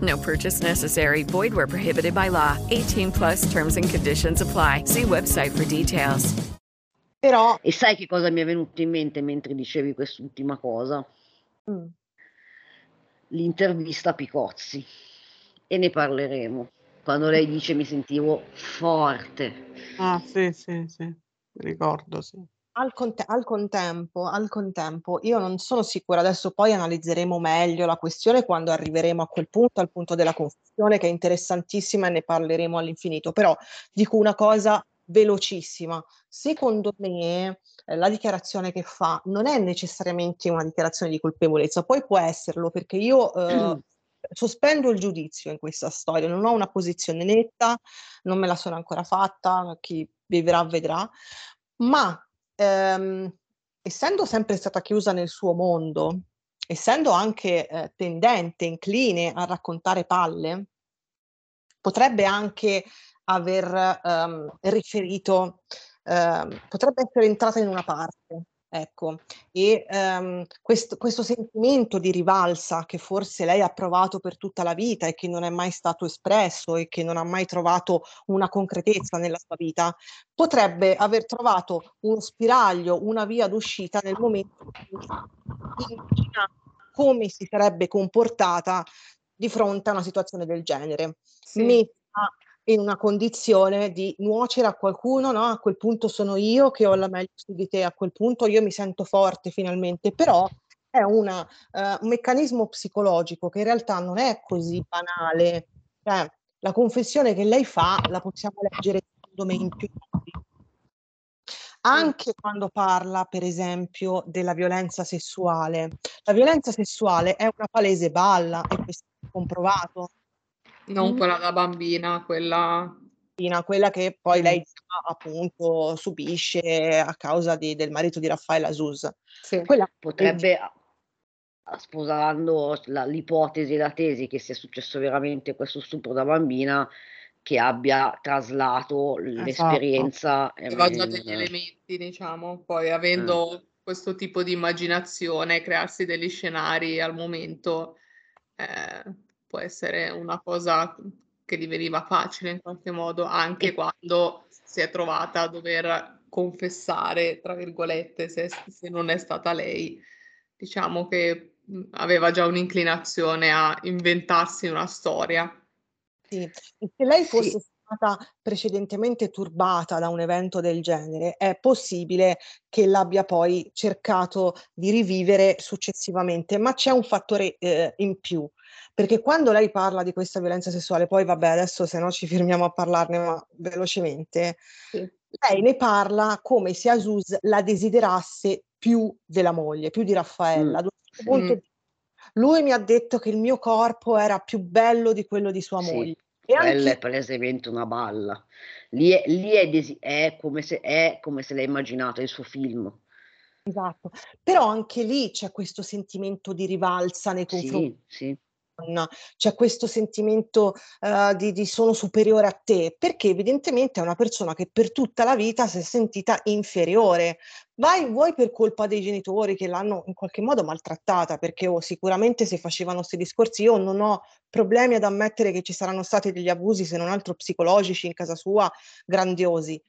No purchase necessary. Void where prohibited by law. 18 plus terms and conditions apply. See website for details. Però E sai che cosa mi è venuto in mente mentre dicevi quest'ultima cosa? Mh. L'intervista a Picozzi e ne parleremo. Quando lei dice: "Mi sentivo forte". Ah, sì, sì, sì, ricordo, sì. Al conte al contempo al contempo io non sono sicura, adesso poi analizzeremo meglio la questione quando arriveremo a quel punto, al punto della confessione che è interessantissima e ne parleremo all'infinito, però dico una cosa velocissima. Secondo me eh, la dichiarazione che fa non è necessariamente una dichiarazione di colpevolezza, poi può esserlo perché io eh, sospendo il giudizio in questa storia, non ho una posizione netta, non me la sono ancora fatta, chi vivrà vedrà, ma ehm, essendo sempre stata chiusa nel suo mondo, essendo anche eh, tendente, incline a raccontare palle, potrebbe anche aver um, riferito, um, potrebbe essere entrata in una parte. Ecco, e um, questo, questo, sentimento di rivalsa che forse lei ha provato per tutta la vita e che non è mai stato espresso e che non ha mai trovato una concretezza nella sua vita, potrebbe aver trovato uno spiraglio, una via d'uscita nel momento in cui immagina come si sarebbe comportata di fronte a una situazione del genere. Sì. Messa in una condizione di nuocere a qualcuno, no? A quel punto sono io che ho la meglio su di te, a quel punto io mi sento forte finalmente, però è una, uh, un meccanismo psicologico che in realtà non è così banale. Cioè, la confessione che lei fa la possiamo leggere secondo me in più. Anche quando parla, per esempio, della violenza sessuale. La violenza sessuale è una palese balla e questo è comprovato non quella da bambina, quella quella che poi lei appunto subisce a causa di, del marito di Raffaella Sus. Sì. Quella potrebbe, sposando la, l'ipotesi e la tesi che sia successo veramente questo stupro da bambina, che abbia traslato esatto. l'esperienza. Aveva già degli elementi, diciamo, poi avendo eh. questo tipo di immaginazione, crearsi degli scenari al momento, eh, può essere una cosa che gli veniva facile in qualche modo, anche quando si è trovata a dover confessare, tra virgolette, se, se non è stata lei. Diciamo che aveva già un'inclinazione a inventarsi una storia. Sì, e se lei fosse sì. stata precedentemente turbata da un evento del genere, è possibile che l'abbia poi cercato di rivivere successivamente, ma c'è un fattore eh, in più perché quando lei parla di questa violenza sessuale, poi vabbè, adesso se no ci fermiamo a parlarne ma velocemente, sì. lei ne parla come se Asus la desiderasse più della moglie, più di Raffaella. Mm. Punto, mm. Lui mi ha detto che il mio corpo era più bello di quello di sua sì. moglie. E Quella anche... è palesemente una balla. Lì, è, lì è, desi- è, come se, è come se l'ha immaginato il suo film. Esatto, però anche lì c'è questo sentimento di rivalsa nei confronti sì, sì c'è questo sentimento uh, di, di, sono superiore a te, perché evidentemente è una persona che per tutta la vita si è sentita inferiore. Vai, vuoi per colpa dei genitori che l'hanno in qualche modo maltrattata, perché oh, sicuramente se facevano questi discorsi io non ho problemi ad ammettere che ci saranno stati degli abusi, se non altro psicologici in casa sua, grandiosi.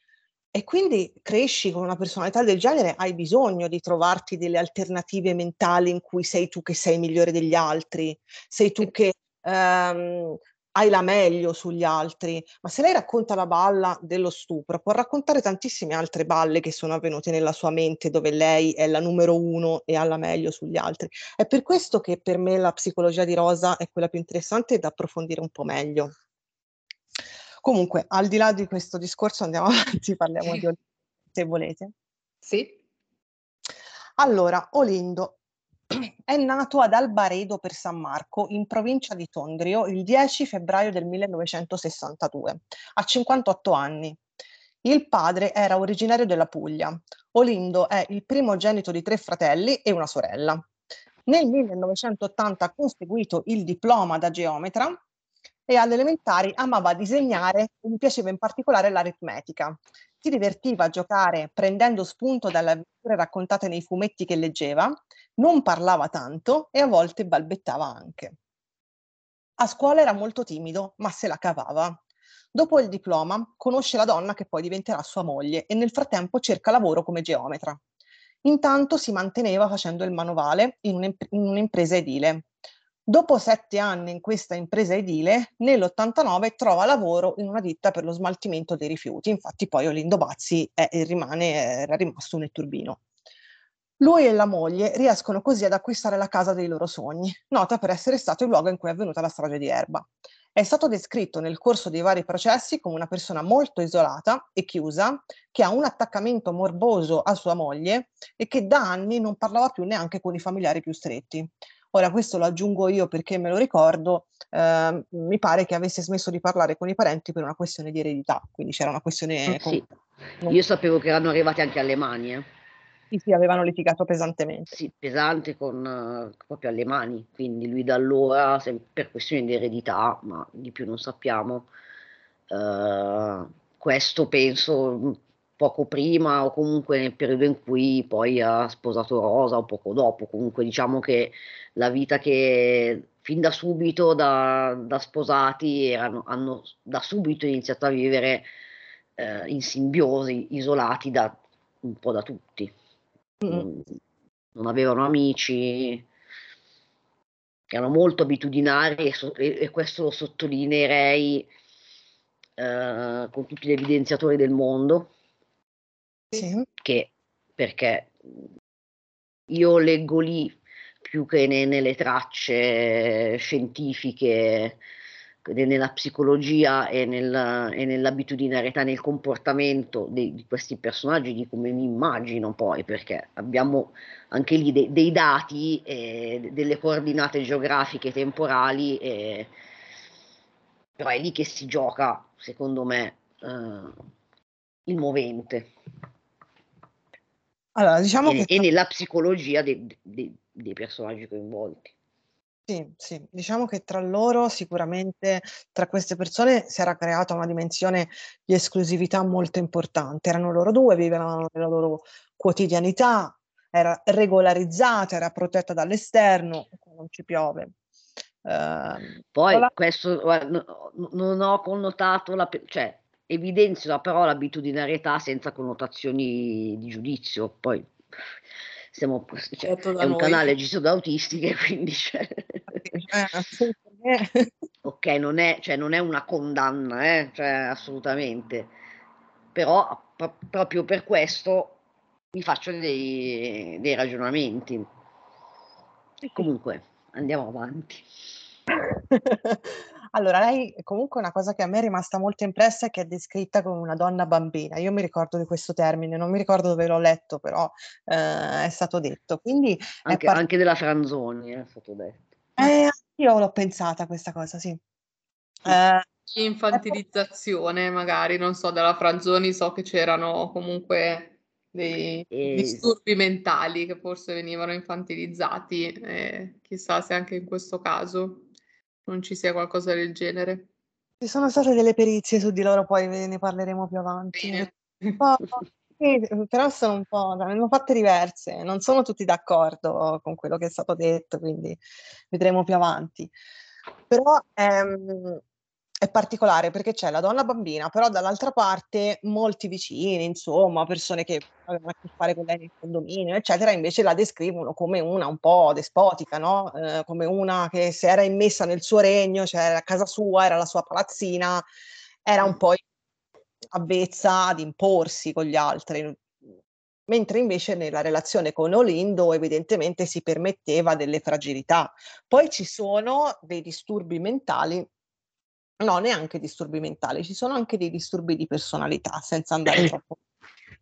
E quindi cresci con una personalità del genere, hai bisogno di trovarti delle alternative mentali in cui sei tu che sei migliore degli altri, sei tu che ehm, hai la meglio sugli altri. Ma se lei racconta la balla dello stupro, può raccontare tantissime altre balle che sono avvenute nella sua mente dove lei è la numero uno e ha la meglio sugli altri. È per questo che per me la psicologia di Rosa è quella più interessante da approfondire un po' meglio. Comunque, al di là di questo discorso, andiamo [LAUGHS] avanti, parliamo di Olindo, se volete. Sì. Allora, Olindo [CLEARS THROAT] è nato ad Albaredo per San Marco, in provincia di Tondrio, il 10 febbraio del 1962, a 58 anni. Il padre era originario della Puglia. Olindo è il primogenito di tre fratelli e una sorella. Nel 1980 ha conseguito il diploma da geometra e alle elementari amava disegnare e gli piaceva in particolare l'aritmetica. Si divertiva a giocare prendendo spunto dalle avventure raccontate nei fumetti che leggeva, non parlava tanto e a volte balbettava anche. A scuola era molto timido, ma se la cavava. Dopo il diploma conosce la donna che poi diventerà sua moglie e nel frattempo cerca lavoro come geometra. Intanto si manteneva facendo il manovale in, un'impresa edile. Dopo sette anni in questa impresa edile, nell'89 trova lavoro in una ditta per lo smaltimento dei rifiuti. Infatti poi Olindo Bazzi è, rimane, era rimasto nel turbino. Lui e la moglie riescono così ad acquistare la casa dei loro sogni, nota per essere stato il luogo in cui è avvenuta la strage di Erba. È stato descritto nel corso dei vari processi come una persona molto isolata e chiusa, che ha un attaccamento morboso a sua moglie e che da anni non parlava più neanche con i familiari più stretti. Ora questo lo aggiungo io perché me lo ricordo, eh, mi pare che avesse smesso di parlare con i parenti per una questione di eredità, quindi c'era una questione... Eh, sì. Io sapevo che erano arrivati anche alle mani. Eh. Sì, sì, avevano litigato pesantemente. Sì, pesante con uh, proprio alle mani, quindi lui da allora, per questioni di eredità, ma di più non sappiamo, uh, questo penso poco prima o comunque nel periodo in cui poi ha sposato Rosa o poco dopo, comunque diciamo che la vita che fin da subito da, da sposati erano, hanno da subito iniziato a vivere uh, in simbiosi, isolati da un po' da tutti. Non, non avevano amici, erano molto abitudinari e, so, e, e questo lo sottolineerei eh, con tutti gli evidenziatori del mondo, sì. che perché io leggo lì più che ne, nelle tracce scientifiche nella psicologia e, nel, e nell'abitudinarietà, nel comportamento di, di, questi personaggi, di come mi immagino poi, perché abbiamo anche lì de, dei dati, eh, delle coordinate geografiche temporali, eh, però è lì che si gioca, secondo me, eh, il movente. Allora, diciamo e, che... e nella psicologia dei, dei, dei personaggi coinvolti. Sì, sì, diciamo che tra loro sicuramente, tra queste persone si era creata una dimensione di esclusività molto importante. Erano loro due, vivevano nella loro quotidianità, era regolarizzata, era protetta dall'esterno, non ci piove. Uh, Poi la... questo non ho connotato, la, cioè evidenzio la parola abitudinarietà senza connotazioni di giudizio. Poi siamo, cioè, è un noi. canale gestito da autistiche, [LAUGHS] quindi cioè... ok, non è, cioè, non è una condanna, eh? cioè, assolutamente, però pro- proprio per questo mi faccio dei, dei ragionamenti. E comunque andiamo avanti. [LAUGHS] Allora, lei comunque una cosa che a me è rimasta molto impressa è che è descritta come una donna bambina. Io mi ricordo di questo termine, non mi ricordo dove l'ho letto, però eh, è stato detto. Quindi anche, part- anche della Franzoni è stato detto. Eh, io l'ho pensata questa cosa, sì. Eh, infantilizzazione magari, non so, della Franzoni so che c'erano comunque dei e... disturbi mentali che forse venivano infantilizzati, eh, chissà se anche in questo caso non ci sia qualcosa del genere. Ci sono state delle perizie su di loro, poi ne parleremo più avanti. sì, però sono un po', ne hanno fatte diverse, non sono tutti d'accordo con quello che è stato detto, quindi vedremo più avanti. Però ehm, è particolare perché c'è la donna bambina, però dall'altra parte molti vicini, insomma, persone che avevano a che fare con lei nel condominio, eccetera, invece la descrivono come una un po' despotica, no? Eh, come una che si era immessa nel suo regno, cioè a casa sua, era la sua palazzina, era un po' avvezza ad imporsi con gli altri. Mentre invece nella relazione con Olindo evidentemente si permetteva delle fragilità. Poi ci sono dei disturbi mentali No, neanche disturbi mentali, ci sono anche dei disturbi di personalità, senza andare troppo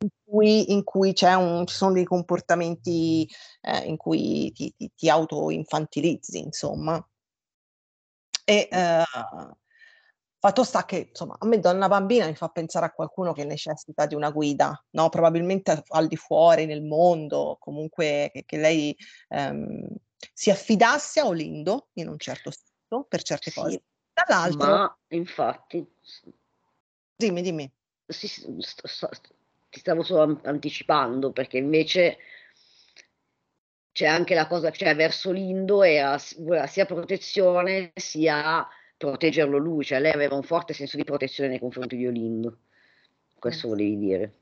in cui, in cui un, ci sono dei comportamenti eh, in cui ti, ti, ti auto-infantilizzi, insomma. E eh, fatto sta che, insomma, a me donna bambina mi fa pensare a qualcuno che necessita di una guida, no? Probabilmente al di fuori, nel mondo, comunque che, che lei ehm, si affidasse a Olindo in un certo senso, per certe sì. cose Dall'altro Ma infatti Dimmi, dimmi. sì, st- st- ti stavo solo anticipando perché invece c'è anche la cosa, cioè verso l'Indo era, sia protezione sia proteggerlo lui, cioè lei aveva un forte senso di protezione nei confronti di Olindo. Questo Eh. volevi dire.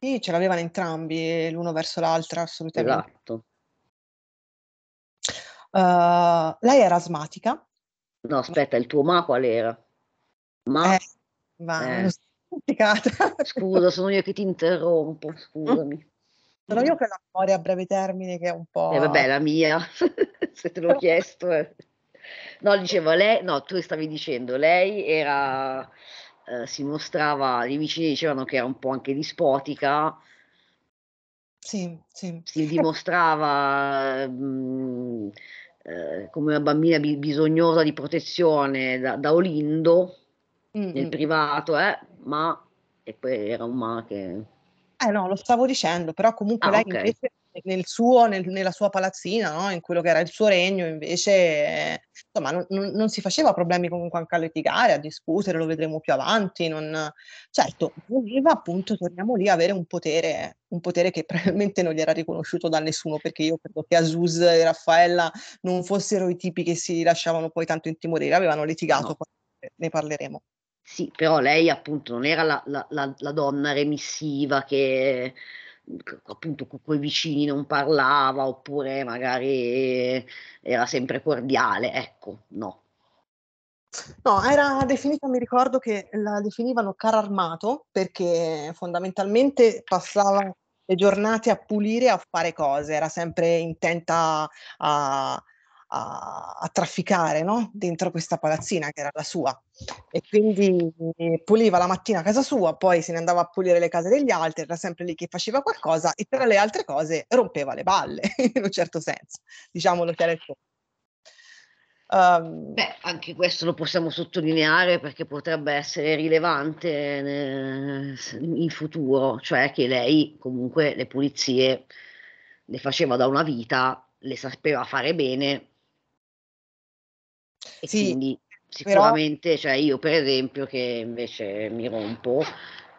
Sì, ce l'avevano entrambi, l'uno verso l'altra, assolutamente. Esatto. Uh, lei era asmatica No, aspetta, il tuo ma qual era? Ma? Eh, va, eh. Scusa, sono io che ti interrompo, [LAUGHS] scusami. Sono io che ho la memoria a breve termine che è un po'... Eh vabbè, la mia, [LAUGHS] se te l'ho chiesto. eh. No, dicevo, lei, no, tu stavi dicendo, lei era, eh, si mostrava, i vicini dicevano che era un po' anche dispotica, Sì, sì. si dimostrava mm, eh, come una bambina bi- bisognosa di protezione da, da Olindo nel Mm-mm. privato, eh, ma e poi era un ma che... Eh no, lo stavo dicendo, però comunque Ah, lei ok. invece nel suo, nel- nella sua palazzina, no? In quello che era il suo regno, invece, eh, insomma, non, non- si faceva problemi comunque anche a litigare, a discutere, lo vedremo più avanti. non- Certo, voleva appunto, torniamo lì, avere un potere, un potere che [LAUGHS] probabilmente non gli era riconosciuto da nessuno, perché io credo che Azus e Raffaella non fossero i tipi che si lasciavano poi tanto intimorire, avevano litigato, No. ne parleremo. Sì, però lei appunto non era la, la- la- la donna remissiva che appunto con quei vicini non parlava oppure magari era sempre cordiale, ecco, no. No, era definita, mi ricordo che la definivano carro armato perché fondamentalmente passava le giornate a pulire e a fare cose, era sempre intenta a, a- a trafficare, no? Dentro questa palazzina che era la sua. E quindi puliva la mattina a casa sua, poi se ne andava a pulire le case degli altri, era sempre lì che faceva qualcosa e tra le altre cose rompeva le balle, [LAUGHS] in un certo senso, diciamolo chiaro e. Ehm, Beh, anche questo lo possiamo sottolineare perché potrebbe essere rilevante in futuro, cioè che lei comunque le pulizie le faceva da una vita, le sapeva fare bene e Sì, quindi però sicuramente, cioè io per esempio che invece mi rompo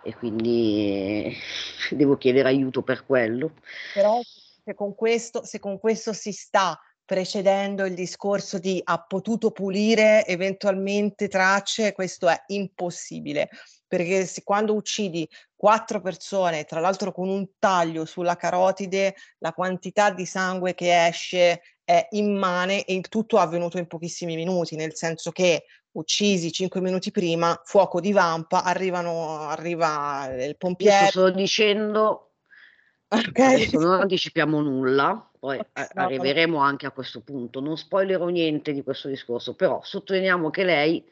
e quindi [LAUGHS] devo chiedere aiuto per quello. Però se con questo, se con questo si sta precedendo il discorso di ha potuto pulire eventualmente tracce, questo è impossibile, perché se quando uccidi quattro persone, tra l'altro con un taglio sulla carotide, la quantità di sangue che esce è immane e il tutto è avvenuto in pochissimi minuti, nel senso che uccisi cinque minuti prima, fuoco di vampa, arrivano, arriva il Io sto pompiere, dicendo [LAUGHS] ok? Adesso non anticipiamo nulla, poi [LAUGHS] no, no. arriveremo anche a questo punto. Non spoilerò niente di questo discorso, però sottolineiamo che lei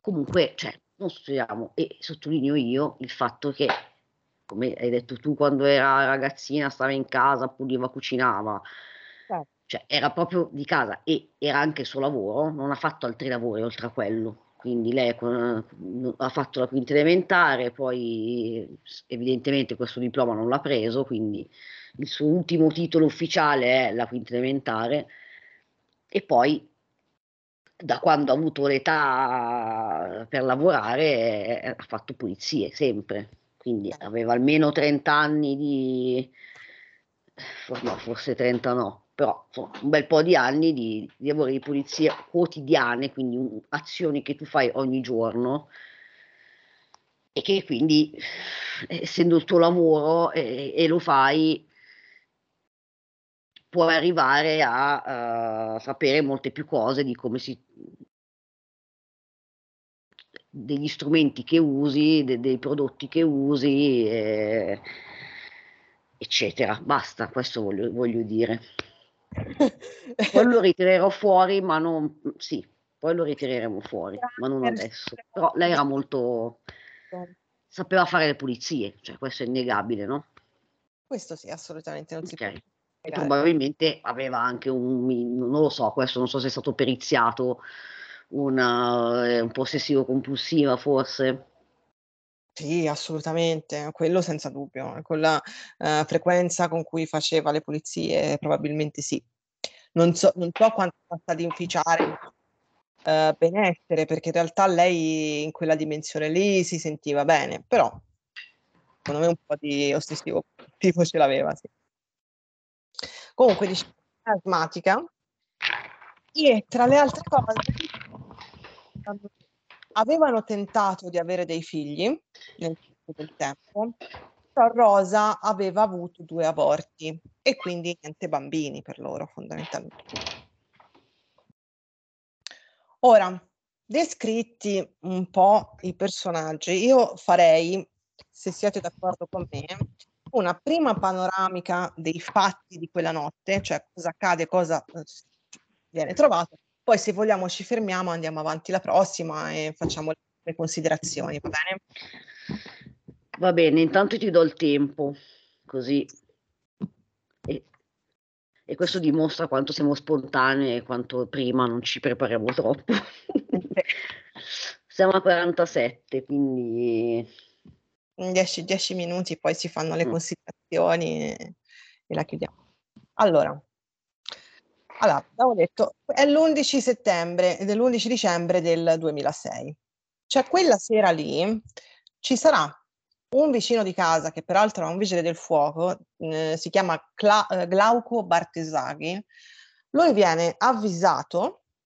comunque, cioè, non sottolineiamo e sottolineo io il fatto che, come hai detto tu, quando era ragazzina stava in casa, puliva, cucinava. Cioè era proprio di casa e era anche il suo lavoro, non ha fatto altri lavori oltre a quello. Quindi lei con- ha fatto la quinta elementare, poi evidentemente questo diploma non l'ha preso, quindi il suo ultimo titolo ufficiale è la quinta elementare. E poi da quando ha avuto l'età per lavorare eh, ha fatto pulizie sempre, quindi aveva almeno 30 anni di, no, forse 30 no, però insomma, un bel po' di anni di, di lavori di pulizia quotidiane, quindi un- azioni che tu fai ogni giorno e che quindi, essendo il tuo lavoro eh, e lo fai, puoi arrivare a eh, sapere molte più cose di come si degli strumenti che usi, de- dei prodotti che usi, eh, eccetera. Basta, questo voglio, voglio dire. Poi lo ritirerò fuori, ma non sì, poi lo ritireremo fuori, ma non adesso. Però lei era molto sapeva fare le pulizie, cioè questo è innegabile, no? Questo sì, assolutamente non si può. E probabilmente aveva anche un, non lo so, questo non so se è stato periziato, una, eh, un possessivo compulsiva forse. Sì, assolutamente, quello senza dubbio. Con la eh, frequenza con cui faceva le pulizie, probabilmente sì. Non so, non so quanto possa di inficiare eh, benessere, perché in realtà lei in quella dimensione lì si sentiva bene, però secondo me un po' di ossessivo compulsivo ce l'aveva, sì. Comunque, diciamo, asmatica e tra le altre cose avevano tentato di avere dei figli nel corso del tempo, però Rosa aveva avuto due aborti e quindi niente bambini per loro fondamentalmente. Ora, descritti un po' i personaggi, io farei, se siete d'accordo con me, una prima panoramica dei fatti di quella notte, cioè cosa accade, cosa eh, viene trovato. Poi se vogliamo ci fermiamo, andiamo avanti la prossima e facciamo le considerazioni, va bene? Va bene, intanto ti do il tempo, così. E, e questo dimostra quanto siamo spontanei e quanto prima non ci prepariamo troppo. [LAUGHS] siamo a 47, quindi... 10, 10 minuti, poi si fanno le mm. considerazioni e, e la chiudiamo. Allora, allora, abbiamo detto, è l'11 settembre ed è l'11 dicembre del 2006. Cioè quella sera lì ci sarà un vicino di casa, che peraltro è un vigile del fuoco, eh, si chiama Cla- Glauco Bartesaghi, lui viene avvisato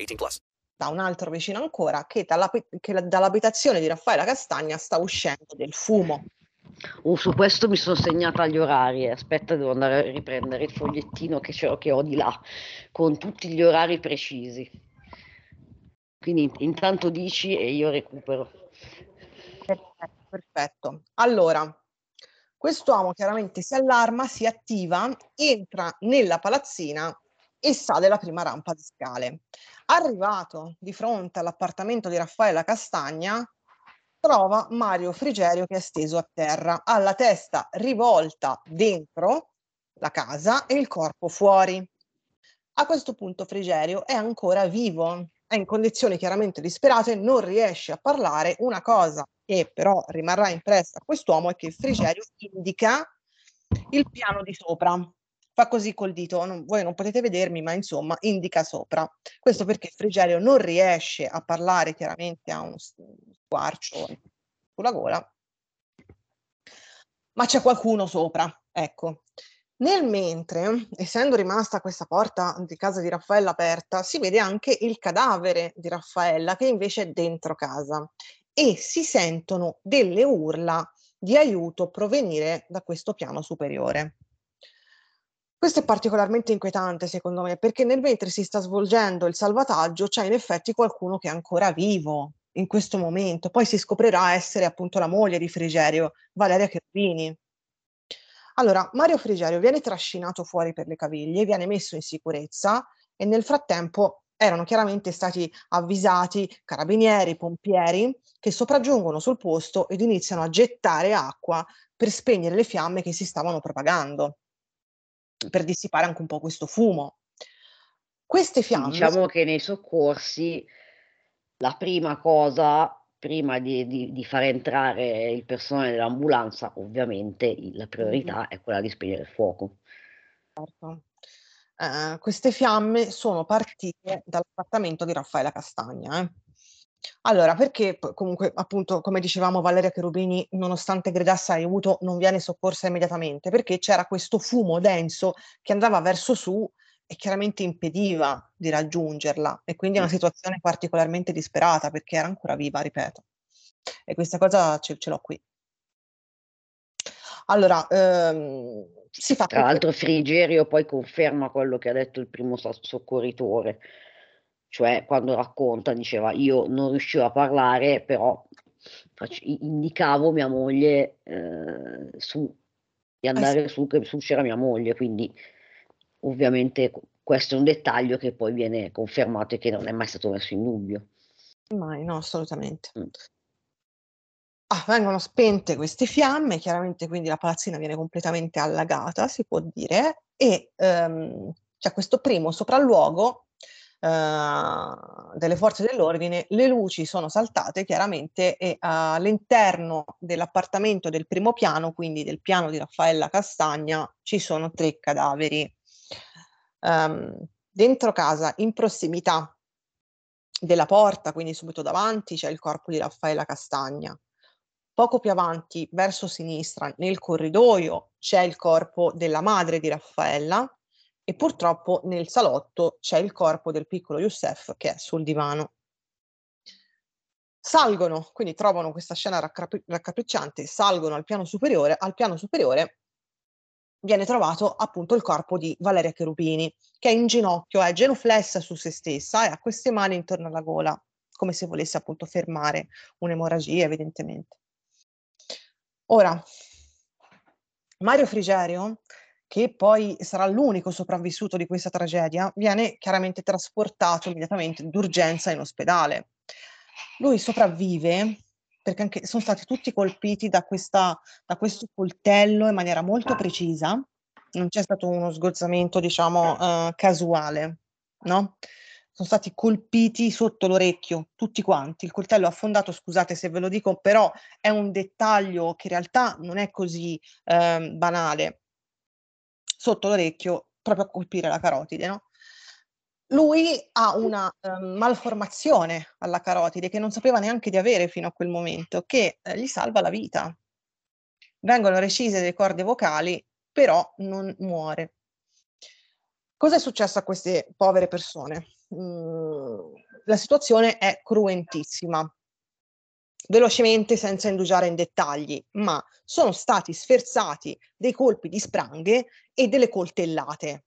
18 plus. Da un altro vicino ancora che, dalla, che dall'abitazione di Raffaella Castagna sta uscendo del fumo. Uh, su questo mi sono segnata gli orari. Aspetta, devo andare a riprendere il fogliettino che, che ho di là con tutti gli orari precisi. Quindi intanto dici e io recupero. Perfetto, perfetto. Allora, quest'uomo chiaramente si allarma, si attiva, entra nella palazzina e sale la prima rampa di scale. Arrivato di fronte all'appartamento di Raffaella Castagna, trova Mario Frigerio che è steso a terra, ha la testa rivolta dentro la casa e il corpo fuori. A questo punto Frigerio è ancora vivo, è in condizioni chiaramente disperate, non riesce a parlare. Una cosa che però rimarrà impressa a quest'uomo è che Frigerio indica il piano di sopra. Fa così col dito, non, voi non potete vedermi, ma insomma indica sopra. Questo perché Frigerio non riesce a parlare chiaramente a uno squarcio sulla gola, ma c'è qualcuno sopra, ecco. Nel mentre, essendo rimasta questa porta di casa di Raffaella aperta, si vede anche il cadavere di Raffaella che invece è dentro casa e si sentono delle urla di aiuto provenire da questo piano superiore. Questo è particolarmente inquietante secondo me perché nel mentre si sta svolgendo il salvataggio c'è in effetti qualcuno che è ancora vivo in questo momento, poi si scoprirà essere appunto la moglie di Frigerio, Valeria Cherubini. Allora, Mario Frigerio viene trascinato fuori per le caviglie, viene messo in sicurezza e nel frattempo erano chiaramente stati avvisati carabinieri, pompieri che sopraggiungono sul posto ed iniziano a gettare acqua per spegnere le fiamme che si stavano propagando, per dissipare anche un po' questo fumo. Queste fiamme... Diciamo che nei soccorsi la prima cosa prima di, di, di, far entrare il personale dell'ambulanza, ovviamente la priorità è quella di spegnere il fuoco. Certo. Eh, queste fiamme sono partite dall'appartamento di Raffaella Castagna. Eh. Allora, perché comunque, appunto, come dicevamo, Valeria Cherubini, nonostante gridasse aiuto, non viene soccorsa immediatamente? Perché c'era questo fumo denso che andava verso su e chiaramente impediva di raggiungerla e quindi è una situazione particolarmente disperata perché era ancora viva, ripeto. E questa cosa ce, ce l'ho qui. Allora, ehm, si fa... Tra l'altro Frigerio poi conferma quello che ha detto il primo soccorritore, cioè quando racconta diceva io non riuscivo a parlare, però faccio, indicavo mia moglie eh, su, di eh andare eh sì. su, che su c'era mia moglie, quindi Ovviamente questo è un dettaglio che poi viene confermato e che non è mai stato messo in dubbio. Mai, no, assolutamente. Mm. Ah, vengono spente queste fiamme, chiaramente quindi la palazzina viene completamente allagata, si può dire, e ehm, c'è questo primo sopralluogo eh, delle forze dell'ordine, le luci sono saltate chiaramente e all'interno dell'appartamento del primo piano, quindi del piano di Raffaella Castagna, ci sono tre cadaveri um, dentro casa, in prossimità della porta, quindi subito davanti, c'è il corpo di Raffaella Castagna. Poco più avanti, verso sinistra, nel corridoio, c'è il corpo della madre di Raffaella e purtroppo nel salotto c'è il corpo del piccolo Youssef che è sul divano. Salgono, quindi trovano questa scena raccapri- raccapricciante, salgono al piano superiore, al piano superiore viene trovato appunto il corpo di Valeria Cherubini, che è in ginocchio, è genuflessa su se stessa e ha queste mani intorno alla gola, come se volesse appunto fermare un'emorragia, evidentemente. Ora, Mario Frigerio, che poi sarà l'unico sopravvissuto di questa tragedia, viene chiaramente trasportato immediatamente d'urgenza in ospedale. Lui sopravvive perché anche, sono stati tutti colpiti da, questa, da questo coltello in maniera molto precisa, non c'è stato uno sgozzamento, diciamo, uh, casuale, no? Sono stati colpiti sotto l'orecchio, tutti quanti. Il coltello affondato, scusate se ve lo dico, però è un dettaglio che in realtà non è così eh, banale. Sotto l'orecchio, proprio a colpire la carotide, no? Lui ha una um, malformazione alla carotide che non sapeva neanche di avere fino a quel momento, che eh, gli salva la vita. Vengono recise le corde vocali, però non muore. Cosa è successo a queste povere persone? Mm, la situazione è cruentissima. Velocemente, senza indugiare in dettagli, ma sono stati sferzati dei colpi di spranghe e delle coltellate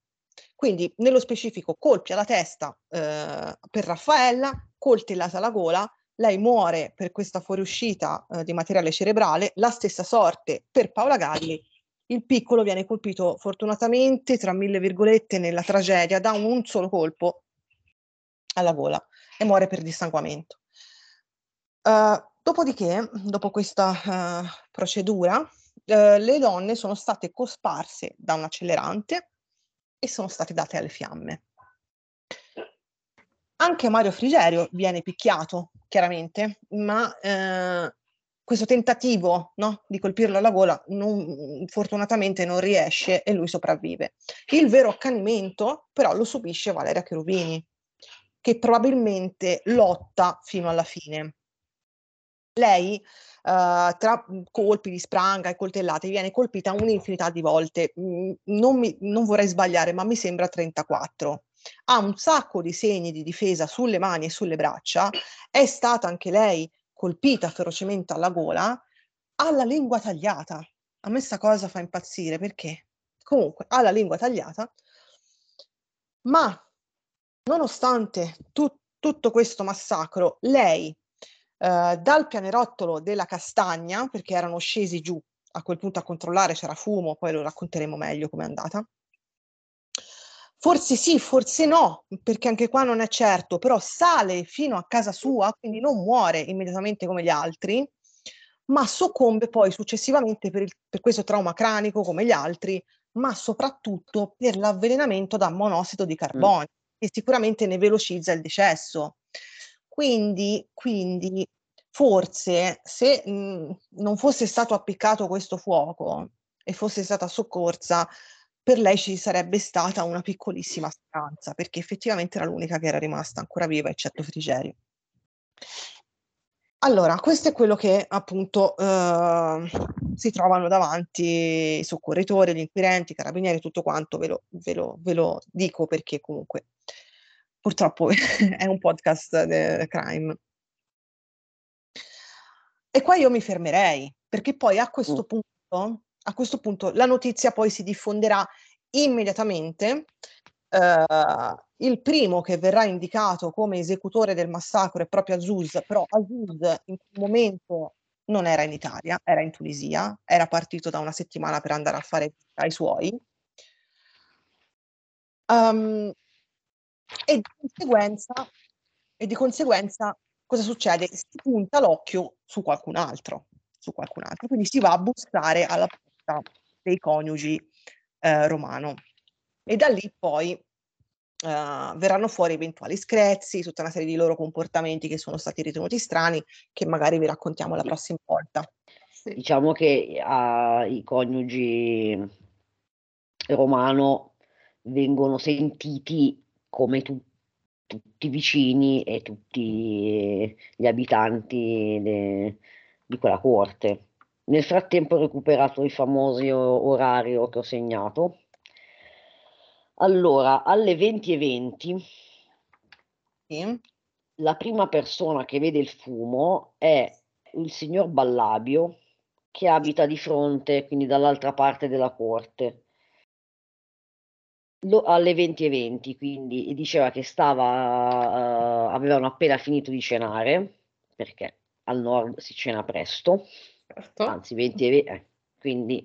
quindi nello specifico colpi alla testa eh, per Raffaella, coltellata alla gola, lei muore per questa fuoriuscita eh, di materiale cerebrale, la stessa sorte per Paola Galli, il piccolo viene colpito fortunatamente, tra mille virgolette, nella tragedia da un solo colpo alla gola e muore per dissanguamento. Uh, dopodiché, dopo questa uh, procedura, uh, le donne sono state cosparse da un accelerante e sono state date alle fiamme. Anche Mario Frigerio viene picchiato, chiaramente, ma eh, questo tentativo no, di colpirlo alla gola non, fortunatamente non riesce e lui sopravvive. Il vero accanimento però lo subisce Valeria Cherubini, che probabilmente lotta fino alla fine. Lei uh, tra colpi di spranga e coltellate viene colpita un'infinità di volte, mm, non, mi, non vorrei sbagliare, ma mi sembra 34 ha un sacco di segni di difesa sulle mani e sulle braccia, è stata anche lei colpita ferocemente alla gola, ha la lingua tagliata. A me sta cosa fa impazzire perché? Comunque ha la lingua tagliata, ma nonostante tu, tutto questo massacro, lei eh, dal pianerottolo della castagna, perché erano scesi giù a quel punto a controllare, c'era fumo, poi lo racconteremo meglio com'è andata. Forse sì, forse no, perché anche qua non è certo, però sale fino a casa sua, quindi non muore immediatamente come gli altri, ma soccombe poi successivamente per, il, per questo trauma cranico come gli altri, ma soprattutto per l'avvelenamento da monossido di carbonio, mm. che sicuramente ne velocizza il decesso. Quindi, quindi forse se mh, mhmm, non fosse stato appiccato questo fuoco e fosse stata soccorsa, per lei ci sarebbe stata una piccolissima speranza, perché effettivamente era l'unica che era rimasta ancora viva, eccetto Frigerio. Allora, questo è quello che appunto eh, si trovano davanti i soccorritori, gli inquirenti, i carabinieri, tutto quanto, ve lo, ve lo, ve lo dico perché comunque purtroppo [LAUGHS] è un podcast del crime. E qua io mi fermerei, perché poi a questo, mm. punto, a questo punto la notizia poi si diffonderà immediatamente. Uh, il primo che verrà indicato come esecutore del massacro è proprio Azuz, però Azuz in quel momento non era in Italia, era in Tunisia, era partito da una settimana per andare a fare ai suoi. Um, e di conseguenza, e di conseguenza cosa succede? Si punta l'occhio su qualcun altro, su qualcun altro. Quindi si va a bussare alla porta dei coniugi eh, romano. E da lì poi Uh, verranno fuori eventuali screzi, tutta una serie di loro comportamenti che sono stati ritenuti strani, che magari vi raccontiamo la prossima volta. Diciamo che uh, i coniugi romano vengono sentiti come tu, tutti i vicini e tutti gli abitanti de, di quella corte. Nel frattempo ho recuperato il famoso orario che ho segnato. Allora, alle 20.20 Sì. la prima persona che vede il fumo è il signor Ballabio che abita di fronte, quindi dall'altra parte della corte. Lo- alle 20.20, quindi diceva che stava, eh, avevano appena finito di cenare, perché al nord si cena presto, Certo. anzi 20 e ve- eh, quindi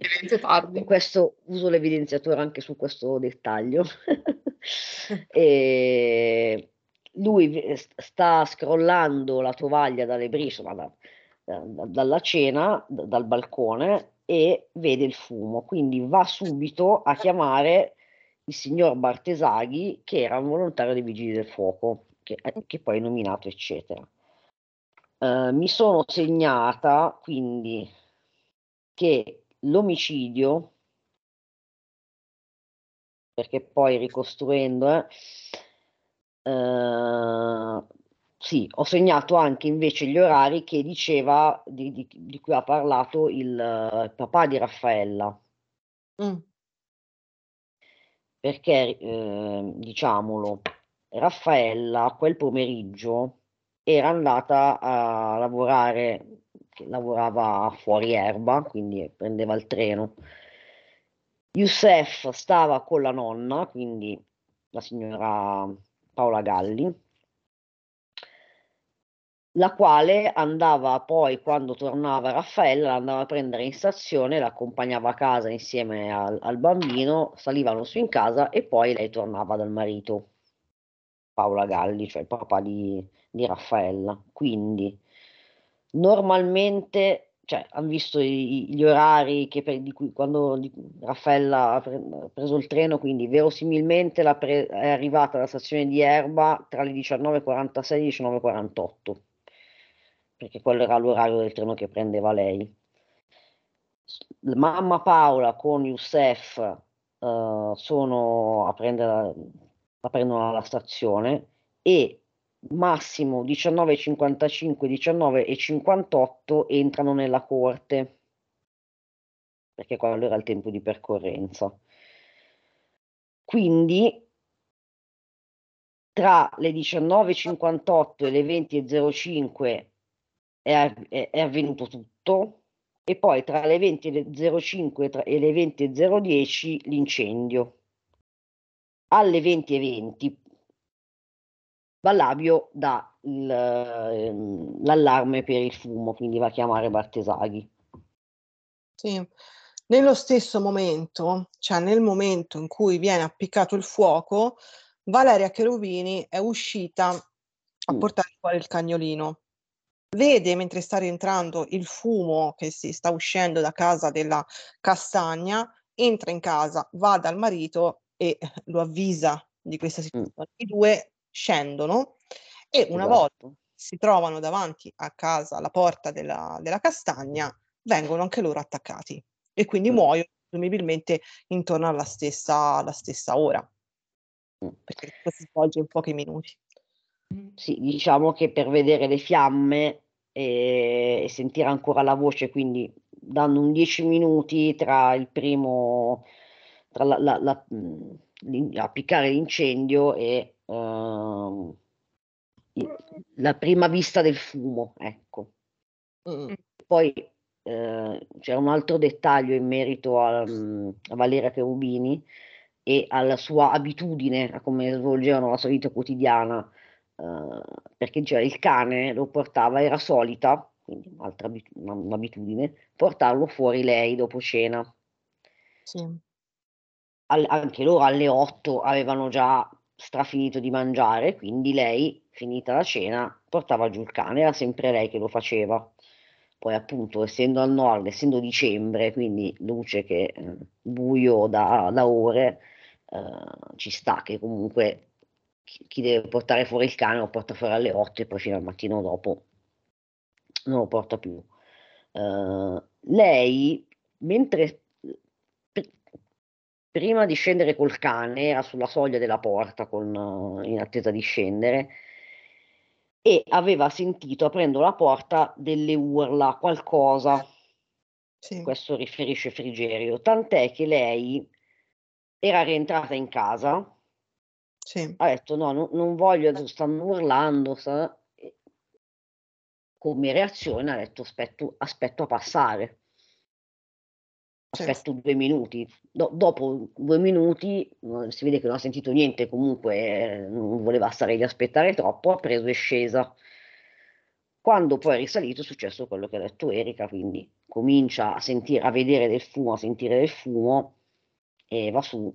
questo uso l'evidenziatore anche su questo dettaglio. [LAUGHS] e lui st- sta scrollando la tovaglia dalle briciole, da- da- dalla cena, d- dal balcone e vede il fumo, quindi va subito a chiamare il signor Bartesaghi, che era un volontario dei Vigili del Fuoco, che, eh, che poi è nominato, eccetera. Eh, mi sono segnata quindi che l'omicidio, perché poi ricostruendo, eh, eh, sì, ho segnato anche invece gli orari che diceva, di, di- di cui ha parlato il, eh, papà di Raffaella, Mm. Perché eh, diciamolo, Raffaella quel pomeriggio era andata a lavorare, lavorava fuori erba, quindi prendeva il treno. Youssef stava con la nonna, quindi la signora Paola Galli, la quale andava poi, quando tornava Raffaella, l'andava a prendere in stazione, l'accompagnava a casa insieme al, al bambino, salivano su in casa e poi lei tornava dal marito, Paola Galli, cioè il papà di, di Raffaella. Quindi normalmente, cioè, hanno visto i- gli orari che per- di cui, quando di- Raffaella ha pre- ha preso il treno, quindi verosimilmente pre- è arrivata alla stazione di Erba tra le 19.46 e le 19.48 perché quello era l'orario del treno che prendeva lei. Mamma Paola con Youssef eh, sono a prendere, la prendono alla stazione e massimo 19.55, 19.58 entrano nella corte, perché quello era il tempo di percorrenza. Quindi tra le 19.58 e le 20.05 è, è- è avvenuto tutto e poi tra le 20.05 e le 20.010 l'incendio. Alle 20.20 Ballabio dà ehm, l'allarme per il fumo, quindi va a chiamare Bartesaghi. Sì. Nello stesso momento, cioè nel momento in cui viene appiccato il fuoco, Valeria Cherubini è uscita a Mm. portare fuori il cagnolino. Vede mentre sta rientrando il fumo che si sta uscendo da casa della castagna, entra in casa, va dal marito e lo avvisa di questa situazione. I due scendono e una volta Esatto. si trovano davanti a casa, alla porta della, della castagna, vengono anche loro attaccati e quindi Mm. muoiono presumibilmente intorno alla stessa, alla stessa ora, Mm. perché si svolge in pochi minuti. Sì, diciamo che per vedere le fiamme e, e sentire ancora la voce, quindi danno un 10 minuti tra il primo, tra la, la- la- mh, l'in- appiccare l'incendio e i- la prima vista del fumo, ecco. Mm. Poi eh, c'era un altro dettaglio in merito a, mm, a Valeria Cherubini e alla sua abitudine, a come svolgevano la sua vita quotidiana, eh, perché diceva il cane lo portava, era solita, quindi un'altra abitu- una- un'abitudine, portarlo fuori lei dopo cena. Sì. Al- anche loro alle 8 avevano già strafinito di mangiare, quindi lei, finita la cena, portava giù il cane, era sempre lei che lo faceva. Poi appunto, essendo al nord, essendo dicembre, quindi luce che eh, buio da, da ore, eh, ci sta che comunque chi, deve portare fuori il cane lo porta fuori alle 8 e poi fino al mattino dopo non lo porta più. Eh, lei, mentre pr- prima di scendere col cane, era sulla soglia della porta con, eh, in attesa di scendere e aveva sentito aprendo la porta delle urla, qualcosa. Sì. Questo riferisce Frigerio, tant'è che lei era rientrata in casa, Sì. ha detto no, no- non voglio, stanno urlando, e come reazione ha detto aspetto, aspetto a passare, Sì. aspetto due minuti. Do- dopo due minuti non- si vede che non ha sentito niente, comunque eh, non voleva stare lì aspettare troppo, ha preso e scesa. Quando poi è risalito è successo quello che ha detto Erika, quindi comincia a sentire, a vedere del fumo, a sentire del fumo e va su.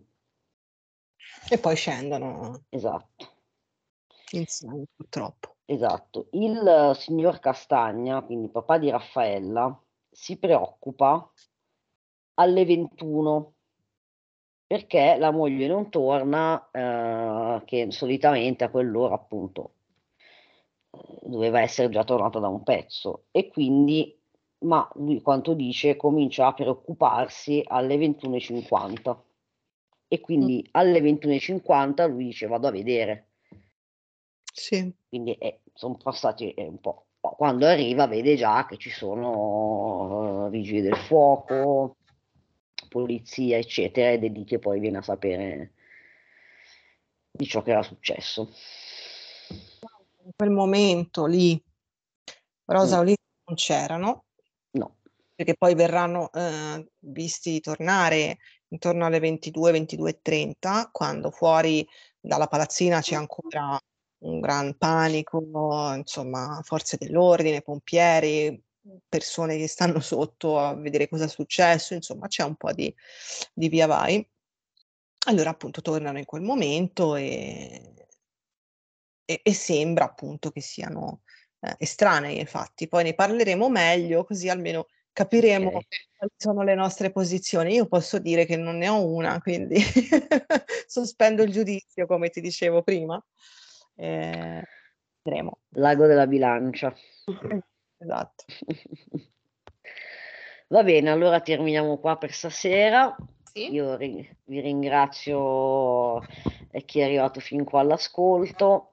E poi scendono Esatto, insieme, purtroppo. esatto. Il eh, signor Castagna, quindi papà di Raffaella, si preoccupa alle 21 perché la moglie non torna, eh, che solitamente a quell'ora appunto eh, doveva essere già tornata da un pezzo e quindi, ma lui quanto dice, comincia a preoccuparsi alle 21.50 e quindi alle 21.50 lui dice vado a vedere, Sì. quindi eh, sono passati eh, un po'. Quando arriva vede già che ci sono eh, vigili del fuoco, polizia, eccetera, ed è lì che poi viene a sapere di ciò che era successo. In quel momento lì Rosa Mm. Olivia non c'erano, No, perché poi verranno eh, visti tornare intorno alle 22, 22.30, quando fuori dalla palazzina c'è ancora un gran panico, insomma, forze dell'ordine, pompieri, persone che stanno [LAUGHS] sotto a vedere cosa è successo, insomma, c'è un po' di, di via vai. Allora appunto tornano in quel momento e, e- e sembra appunto che siano eh, estranei ai fatti. Poi ne parleremo meglio, così almeno capiremo ok. quali sono le nostre posizioni. Io posso dire che non ne ho una, quindi [LAUGHS] sospendo il giudizio, come ti dicevo prima. Eh, vedremo. L'ago della bilancia. [LAUGHS] Esatto. Va bene, allora terminiamo qua per stasera. Sì. Io ri- vi ringrazio eh, chi è arrivato fin qua all'ascolto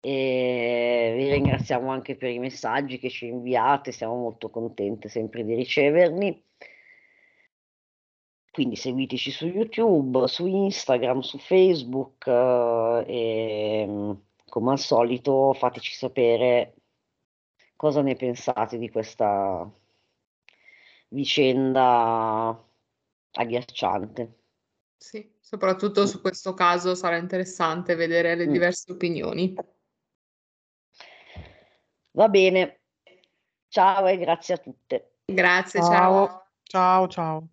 e vi ringraziamo anche per i messaggi che ci inviate, siamo molto contenti sempre di riceverli. Quindi seguiteci su YouTube, su Instagram, su Facebook eh, e mm, come al solito fateci sapere cosa ne pensate di questa vicenda agghiacciante. Sì, soprattutto su questo caso sarà interessante vedere le Mm. diverse opinioni. Va bene, ciao e grazie a tutte. Grazie, Ciao, ciao. ciao, ciao.